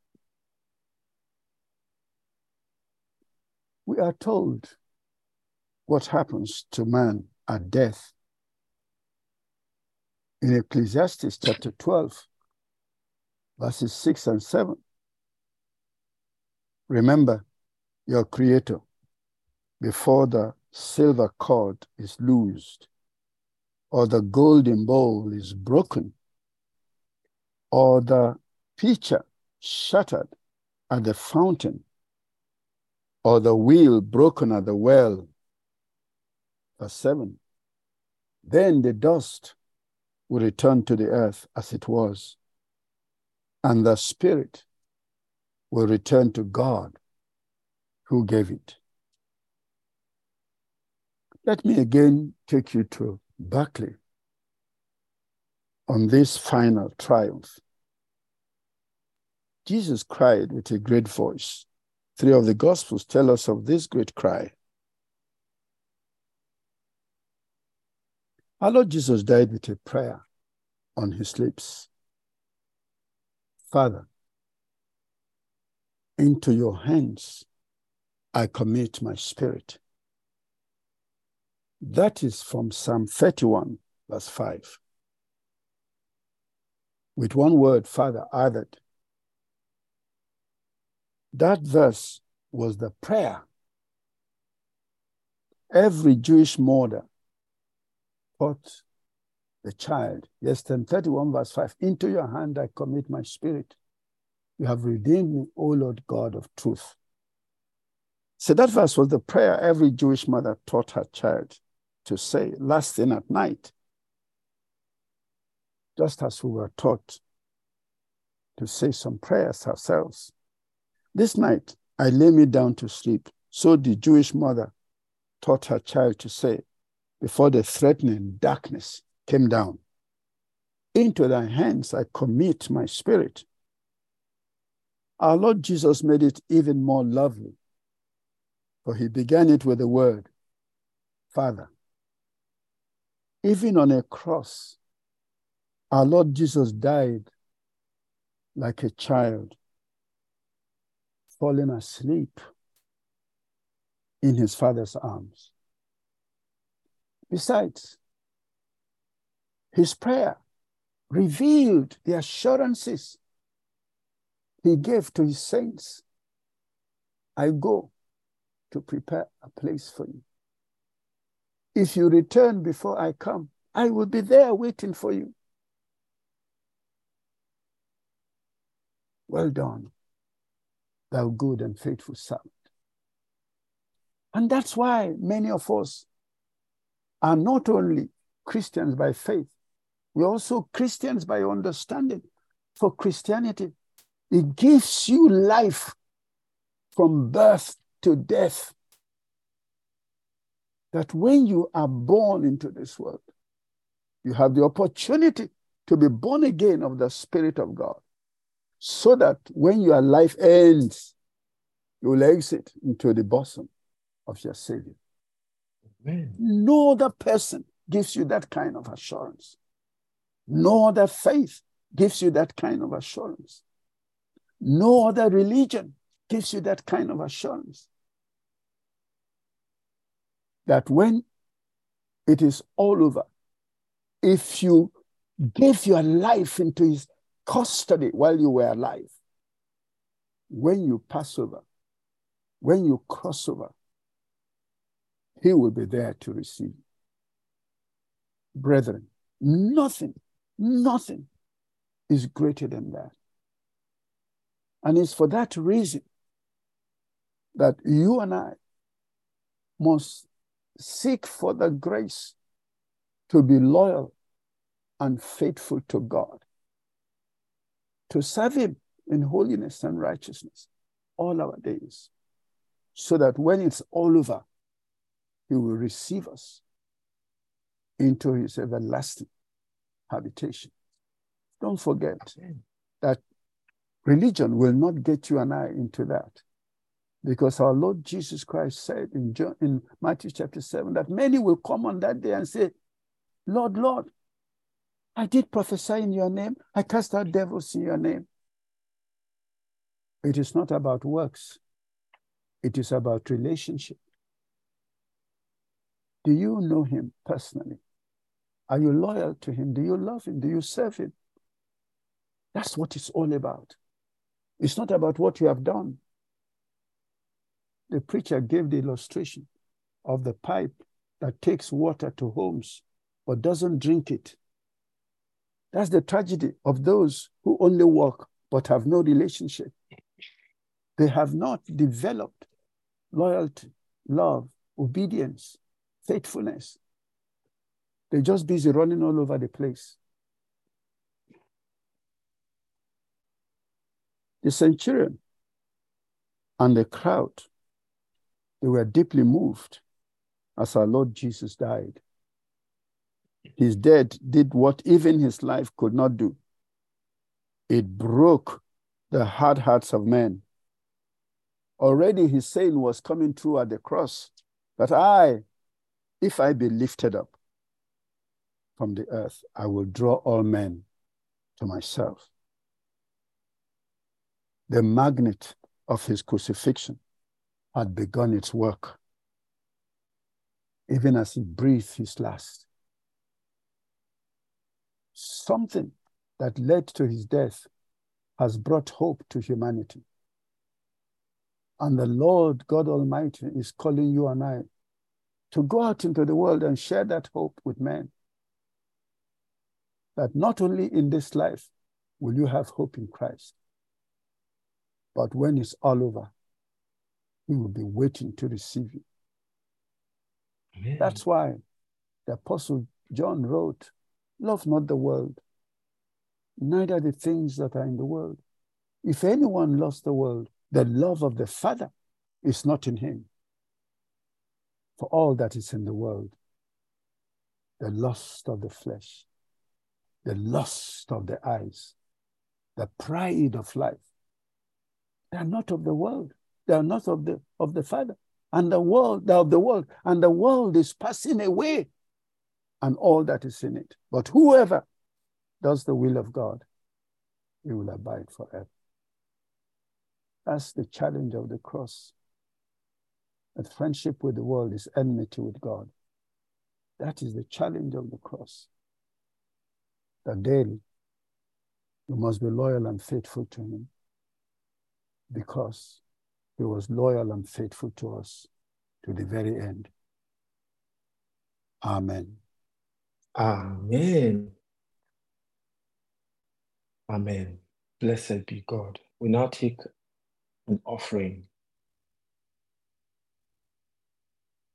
We are told what happens to man at death. In Ecclesiastes chapter 12, verses 6 and 7. Remember your Creator before the silver cord is loosed, or the golden bowl is broken, or the pitcher shattered at the fountain, or the wheel broken at the well. Verse 7. Then the dust will return to the earth as it was, and the spirit will return to God who gave it. Let me again take you to Barclay on this final triumph. Jesus cried with a great voice. Three of the Gospels tell us of this great cry. Our Lord Jesus died with a prayer on his lips Father, into your hands I commit my spirit. That is from Psalm 31, verse 5. With one word, Father added. That verse was the prayer every Jewish mother taught the child. Yes, 31, verse 5 Into your hand I commit my spirit. You have redeemed me, O Lord God of truth. So that verse was the prayer every Jewish mother taught her child to say last thing at night, just as we were taught to say some prayers ourselves. This night, I lay me down to sleep. So the Jewish mother taught her child to say before the threatening darkness came down. Into thy hands I commit my spirit. Our Lord Jesus made it even more lovely, for he began it with the word, Father. Even on a cross, our Lord Jesus died like a child, falling asleep in his father's arms. Besides, his prayer revealed the assurances he gave to his saints. I go to prepare a place for you. If you return before I come, I will be there waiting for you. Well done, thou good and faithful servant. And that's why many of us are not only Christians by faith, we're also Christians by understanding. For Christianity it gives you life from birth to death. That when you are born into this world, you have the opportunity to be born again of the Spirit of God. So that when your life ends, you will exit into the bosom of your Savior. Amen. No other person gives you that kind of assurance. No other faith gives you that kind of assurance. No other religion gives you that kind of assurance. That when it is all over, if you gave your life into his custody while you were alive, when you pass over, when you cross over, he will be there to receive. Brethren, nothing, nothing is greater than that. And it's for that reason that you and I must seek for the grace to be loyal and faithful to God, to serve Him in holiness and righteousness all our days, so that when it's all over, He will receive us into His everlasting habitation. Don't forget that religion will not get you and I into that. Because our Lord Jesus Christ said in, John, in Matthew chapter 7 that many will come on that day and say, Lord, Lord, I did prophesy in your name, I cast out devils in your name. It is not about works, it is about relationship. Do you know him personally? Are you loyal to him? Do you love him? Do you serve him? That's what it's all about. It's not about what you have done. The preacher gave the illustration of the pipe that takes water to homes but doesn't drink it. That's the tragedy of those who only work but have no relationship. They have not developed loyalty, love, obedience, faithfulness. They're just busy running all over the place. The centurion and the crowd, they were deeply moved as our Lord Jesus died. His death did what even his life could not do. It broke the hard hearts of men. Already his saying was coming true at the cross that I, if I be lifted up from the earth, I will draw all men to myself the magnet of his crucifixion had begun its work, even as he breathed his last. Something that led to his death has brought hope to humanity. And the Lord God Almighty is calling you and I to go out into the world and share that hope with men. That not only in this life will you have hope in Christ, but when it's all over, he will be waiting to receive you. Amen. That's why the Apostle John wrote, Love not the world, neither the things that are in the world. If anyone loves the world, the love of the Father is not in him. For all that is in the world, the lust of the flesh, the lust of the eyes, the pride of life, they are not of the world. They are not of the of the Father. And the world, they are of the world. And the world is passing away and all that is in it. But whoever does the will of God, he will abide forever. That's the challenge of the cross. That friendship with the world is enmity with God. That is the challenge of the cross. That daily you must be loyal and faithful to Him because he was loyal and faithful to us to the very end. Amen. Amen. Amen. Blessed be God. We now take an offering